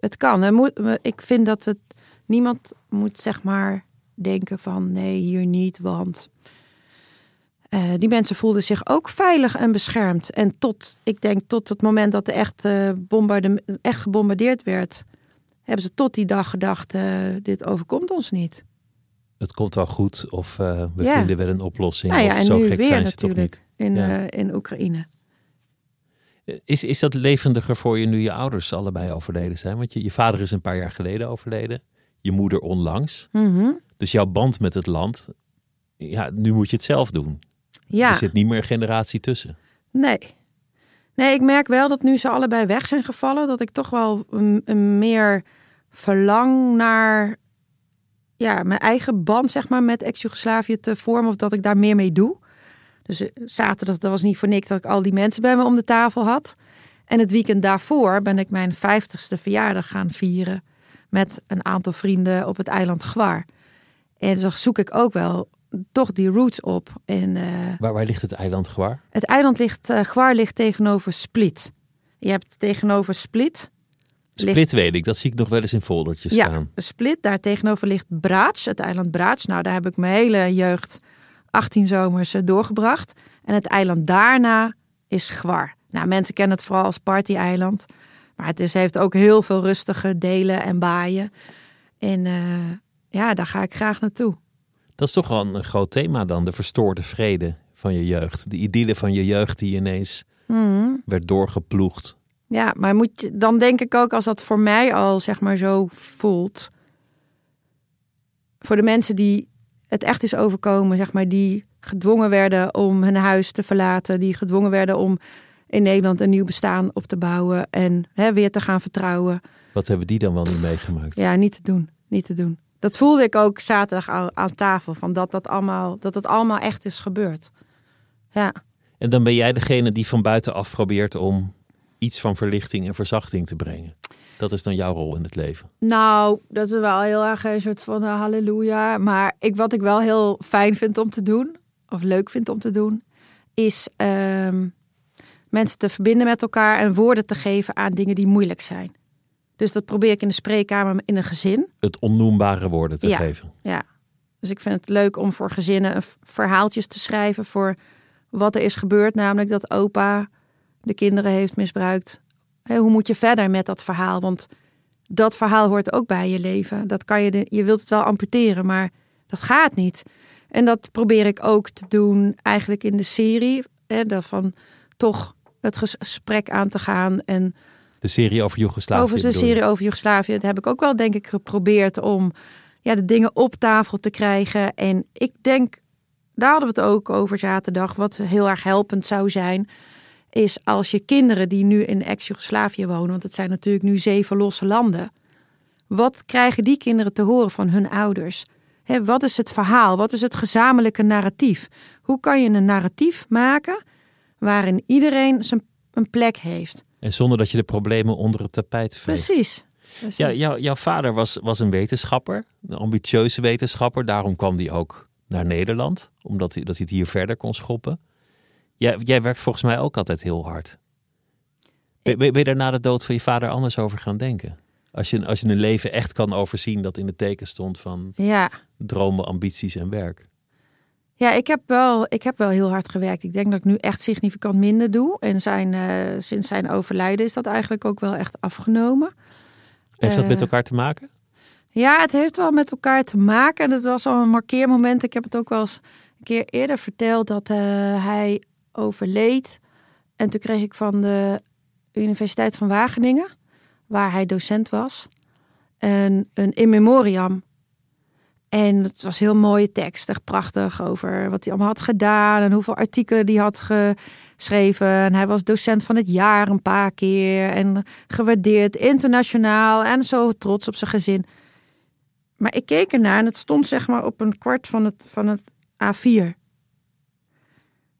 [SPEAKER 3] Het kan. Moet, ik vind dat het niemand moet zeg maar denken van nee, hier niet, want eh, die mensen voelden zich ook veilig en beschermd. En tot, ik denk tot het moment dat er echt, bombarde, echt gebombardeerd werd, hebben ze tot die dag gedacht, eh, dit overkomt ons niet.
[SPEAKER 2] Het komt wel goed. Of eh, we
[SPEAKER 3] Ja.
[SPEAKER 2] vinden wel een oplossing.
[SPEAKER 3] Nou ja,
[SPEAKER 2] of
[SPEAKER 3] en
[SPEAKER 2] zo
[SPEAKER 3] nu
[SPEAKER 2] gek
[SPEAKER 3] weer
[SPEAKER 2] zijn ze toch
[SPEAKER 3] natuurlijk in,
[SPEAKER 2] Ja.
[SPEAKER 3] eh, in Oekraïne.
[SPEAKER 2] Is, is dat levendiger voor je nu je ouders allebei overleden zijn? Want je, je vader is een paar jaar geleden overleden. Je moeder onlangs.
[SPEAKER 3] Mhm.
[SPEAKER 2] Dus jouw band met het land. Ja, nu moet je het zelf doen.
[SPEAKER 3] Ja.
[SPEAKER 2] Er zit niet meer een generatie tussen.
[SPEAKER 3] Nee. Nee, ik merk wel dat nu ze allebei weg zijn gevallen, dat ik toch wel een, meer verlang naar ja, mijn eigen band, zeg maar, met ex-Jugoslavië te vormen. Of dat ik daar meer mee doe. Dus eh, zaterdag, dat was niet voor niks dat ik al die mensen bij me om de tafel had. En het weekend daarvoor ben ik mijn vijftigste verjaardag gaan vieren. Met een aantal vrienden op het eiland Gwar. En zo zoek ik ook wel toch die roots op. En, eh,
[SPEAKER 2] Waar, waar ligt het eiland Gewaar?
[SPEAKER 3] het eiland ligt, eh Gwar ligt tegenover Split. Je hebt tegenover Split. ligt-
[SPEAKER 2] Split weet ik, dat zie ik nog wel eens in foldertjes
[SPEAKER 3] ja,
[SPEAKER 2] staan.
[SPEAKER 3] Split. Daar tegenover ligt Brač, het eiland Brač. Nou, daar heb ik mijn hele jeugd 18 zomers eh, doorgebracht. En het eiland daarna is Gwar. Nou, mensen kennen het vooral als party-eiland. Maar het is, heeft ook heel veel rustige delen en baaien. En ja, daar ga ik graag naartoe.
[SPEAKER 2] Dat is toch wel een groot thema dan, de verstoorde vrede van je jeugd. De idylle van je jeugd die ineens
[SPEAKER 3] Mhm.
[SPEAKER 2] werd doorgeploegd.
[SPEAKER 3] Ja, maar moet je, dan denk ik ook als dat voor mij al zeg maar zo voelt. Voor de mensen die het echt is overkomen, zeg maar, die gedwongen werden om hun huis te verlaten, die gedwongen werden om in Nederland een nieuw bestaan op te bouwen en hè, weer te gaan vertrouwen.
[SPEAKER 2] Wat hebben die dan wel niet meegemaakt?
[SPEAKER 3] Ja, niet te doen, niet te doen. Dat voelde ik ook zaterdag aan, tafel, van dat dat allemaal, dat het allemaal echt is gebeurd. Ja.
[SPEAKER 2] En dan ben jij degene die van buitenaf probeert om iets van verlichting en verzachting te brengen. Dat is dan jouw rol in het leven.
[SPEAKER 3] Nou, dat is wel heel erg een soort van uh, halleluja. Maar ik, wat ik wel heel fijn vind om te doen, of leuk vind om te doen, is ehm, mensen te verbinden met elkaar en woorden te geven aan dingen die moeilijk zijn. Dus dat probeer ik in de spreekkamer in een gezin.
[SPEAKER 2] Het onnoembare woorden te
[SPEAKER 3] Ja.
[SPEAKER 2] geven.
[SPEAKER 3] Ja. Dus ik vind het leuk om voor gezinnen verhaaltjes te schrijven voor wat er is gebeurd. Namelijk dat opa de kinderen heeft misbruikt. Hoe moet je verder met dat verhaal? Want dat verhaal hoort ook bij je leven. Dat kan je, de, je wilt het wel amputeren, maar dat gaat niet. En dat probeer ik ook te doen eigenlijk in de serie. Hè, toch het gesprek aan te gaan en
[SPEAKER 2] De serie over Joegoslavië.
[SPEAKER 3] over de serie over Joegoslavië. Dat heb ik ook wel, denk ik, geprobeerd om ja, de dingen op tafel te krijgen. En ik denk, daar hadden we het ook over zaterdag, wat heel erg helpend zou zijn. Is als je kinderen die nu in ex-Jugoslavië wonen, want het zijn natuurlijk nu zeven losse landen. Wat krijgen die kinderen te horen van hun ouders? Wat is het verhaal? Wat is het gezamenlijke narratief? Hoe kan je een narratief maken waarin iedereen zijn een plek heeft?
[SPEAKER 2] En zonder dat je de problemen onder het tapijt veegt.
[SPEAKER 3] Precies. Precies.
[SPEAKER 2] Ja, jou- jouw vader was, was een wetenschapper, een ambitieuze wetenschapper. Daarom kwam hij ook naar Nederland, omdat hij, dat hij het hier verder kon schoppen. Jij, jij werkt volgens mij ook altijd heel hard. Ben, ben ben je daar na de dood van je vader anders over gaan denken? Als je, als je een leven echt kan overzien dat in het teken stond van
[SPEAKER 3] Ja.
[SPEAKER 2] dromen, ambities en werk.
[SPEAKER 3] Ja, ik heb, wel, ik heb wel heel hard gewerkt. Ik denk dat ik nu echt significant minder doe. En zijn, eh, sinds zijn overlijden is dat eigenlijk ook wel echt afgenomen.
[SPEAKER 2] Heeft dat
[SPEAKER 3] Eh,
[SPEAKER 2] met elkaar te maken?
[SPEAKER 3] Ja, het heeft wel met elkaar te maken. En het was al een markeermoment. Ik heb het ook wel eens een keer eerder verteld dat eh, hij overleed. En toen kreeg ik van de Universiteit van Wageningen, waar hij docent was, een, een in memoriam. En het was heel mooie tekst, echt prachtig over wat hij allemaal had gedaan en hoeveel artikelen hij had geschreven. En hij was docent van het jaar een paar keer en gewaardeerd internationaal en zo trots op zijn gezin. Maar ik keek ernaar en het stond zeg maar op een kwart van het, van het A4.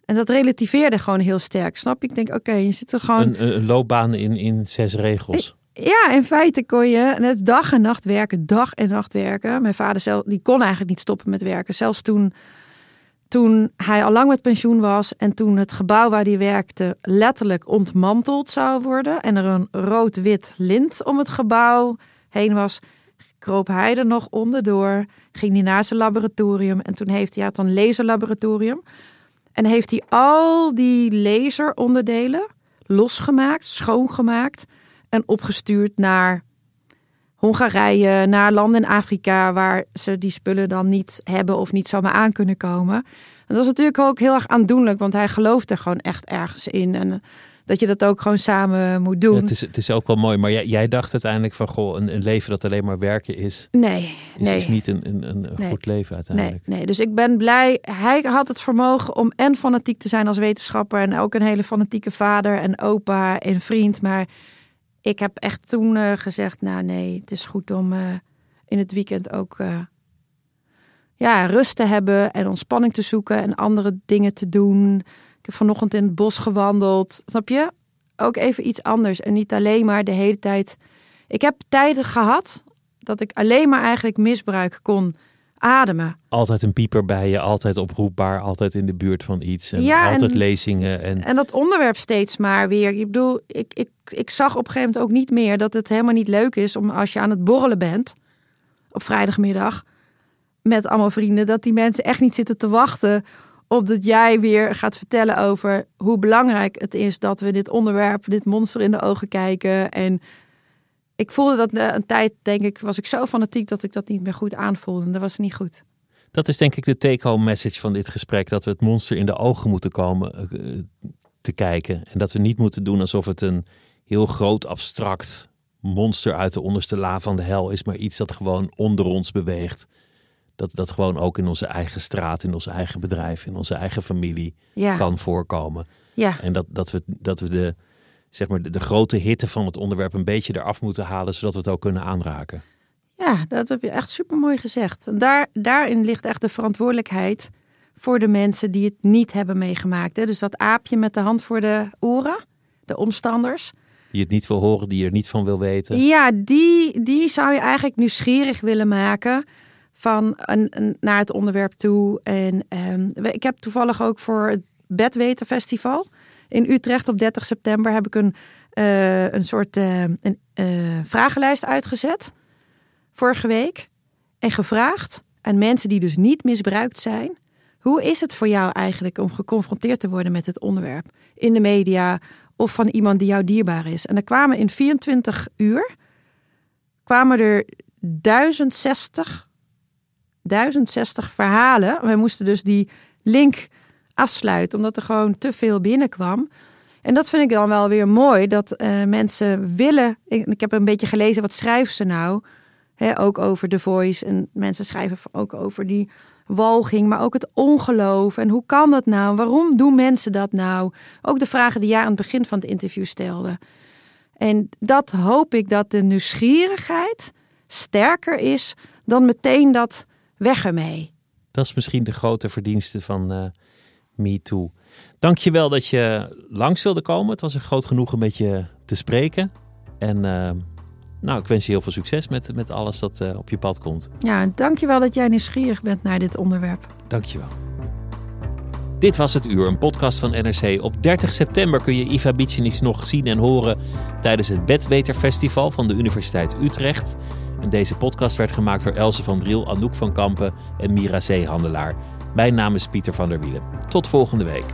[SPEAKER 3] En dat relativeerde gewoon heel sterk, snap je? Ik denk, oké, je zit er gewoon...
[SPEAKER 2] Een, een loopbaan in, in zes regels.
[SPEAKER 3] Ja, in feite kon je net dag en nacht werken, dag en nacht werken. Mijn vader zelf, die kon eigenlijk niet stoppen met werken. Zelfs toen, toen hij al lang met pensioen was en toen het gebouw waar hij werkte letterlijk ontmanteld zou worden en er een rood-wit lint om het gebouw heen was, kroop hij er nog onderdoor, ging hij naar zijn laboratorium en toen heeft hij had een laserlaboratorium en heeft hij al die laseronderdelen losgemaakt, schoongemaakt en opgestuurd naar Hongarije, naar landen in Afrika waar ze die spullen dan niet hebben of niet zomaar aan kunnen komen. En dat was natuurlijk ook heel erg aandoenlijk, want hij geloofde gewoon echt ergens in. En dat je dat ook gewoon samen moet doen.
[SPEAKER 2] Ja, het, is, het is ook wel mooi, maar jij, jij dacht uiteindelijk van goh, een, een, leven dat alleen maar werken is.
[SPEAKER 3] Nee,
[SPEAKER 2] is,
[SPEAKER 3] nee.
[SPEAKER 2] is niet een, een, een goed leven uiteindelijk.
[SPEAKER 3] Nee, nee, dus ik ben blij. Hij had het vermogen om en fanatiek te zijn als wetenschapper en ook een hele fanatieke vader en opa en vriend. Maar ik heb echt toen uh, gezegd, nou nee, het is goed om uh, in het weekend ook uh, ja, rust te hebben en ontspanning te zoeken en andere dingen te doen. Ik heb vanochtend in het bos gewandeld, snap je? Ook even iets anders en niet alleen maar de hele tijd. Ik heb tijden gehad dat ik alleen maar eigenlijk misbruik kon ademen.
[SPEAKER 2] Altijd een pieper bij je, altijd oproepbaar, altijd in de buurt van iets. En ja, altijd en, lezingen. En...
[SPEAKER 3] en dat onderwerp steeds maar weer. Ik bedoel, ik, ik, ik zag op een gegeven moment ook niet meer dat het helemaal niet leuk is om als je aan het borrelen bent op vrijdagmiddag met allemaal vrienden, dat die mensen echt niet zitten te wachten op dat jij weer gaat vertellen over hoe belangrijk het is dat we dit onderwerp, dit monster in de ogen kijken. En ik voelde dat een tijd, denk ik, was ik zo fanatiek dat ik dat niet meer goed aanvoelde. En dat was niet goed.
[SPEAKER 2] Dat is denk ik de take-home message van dit gesprek: dat we het monster in de ogen moeten komen uh, te kijken. En dat we niet moeten doen alsof het een heel groot abstract monster uit de onderste la van de hel is, maar iets dat gewoon onder ons beweegt. Dat dat gewoon ook in onze eigen straat, in ons eigen bedrijf, in onze eigen familie
[SPEAKER 3] ja.
[SPEAKER 2] kan voorkomen.
[SPEAKER 3] Ja.
[SPEAKER 2] En dat, dat, we, dat we de, zeg maar, de, de grote hitte van het onderwerp een beetje eraf moeten halen, zodat we het ook kunnen aanraken.
[SPEAKER 3] Ja, dat heb je echt super mooi gezegd. En daar, daarin ligt echt de verantwoordelijkheid voor de mensen die het niet hebben meegemaakt. Hè? Dus dat aapje met de hand voor de oren, de omstanders.
[SPEAKER 2] Die het niet wil horen, die er niet van wil weten.
[SPEAKER 3] Ja, die, die zou je eigenlijk nieuwsgierig willen maken van een, een, naar het onderwerp toe. En um, ik heb toevallig ook voor het Bedwetenfestival in Utrecht op 30 september heb ik een, uh, een soort uh, een, uh, vragenlijst uitgezet. Vorige week. En gevraagd aan mensen die dus niet misbruikt zijn. Hoe is het voor jou eigenlijk om geconfronteerd te worden met het onderwerp? In de media of van iemand die jou dierbaar is. En er kwamen in 24 uur kwamen er 1060 1060 verhalen. We moesten dus die link afsluiten, omdat er gewoon te veel binnenkwam. En dat vind ik dan wel weer mooi, dat uh, mensen willen... Ik, heb een beetje gelezen, wat schrijven ze nou? Ook over The Voice. En mensen schrijven ook over die walging, maar ook het ongeloof. En hoe kan dat nou? Waarom doen mensen dat nou? Ook de vragen die jij aan het begin van het interview stelde. En dat hoop ik dat de nieuwsgierigheid sterker is dan meteen dat weg ermee.
[SPEAKER 2] Dat is misschien de grote verdienste van uh, Me Too. Dank je wel dat je langs wilde komen. Het was een groot genoegen met je te spreken. En uh, nou, ik wens je heel veel succes met, met alles dat uh, op je pad komt.
[SPEAKER 3] Ja, dank je wel dat jij nieuwsgierig bent naar dit onderwerp.
[SPEAKER 2] Dank je wel. Dit was Het Uur, een podcast van NRC. Op 30 september kun je Iva Bicinis nog zien en horen tijdens het Bedweterfestival van de Universiteit Utrecht. En deze podcast werd gemaakt door Else van Driel, Anouk van Kampen en Mira Zeehandelaar. Mijn naam is Pieter van der Wielen. Tot volgende week.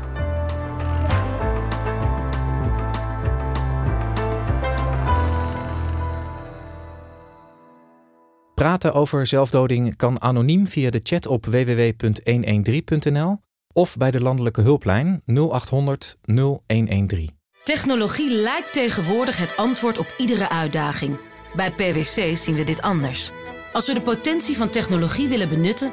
[SPEAKER 1] Praten over zelfdoding kan anoniem via de chat op www.113.nl Of bij de landelijke hulplijn 0800 0113.
[SPEAKER 4] Technologie lijkt tegenwoordig het antwoord op iedere uitdaging. Bij PwC zien we dit anders. Als we de potentie van technologie willen benutten,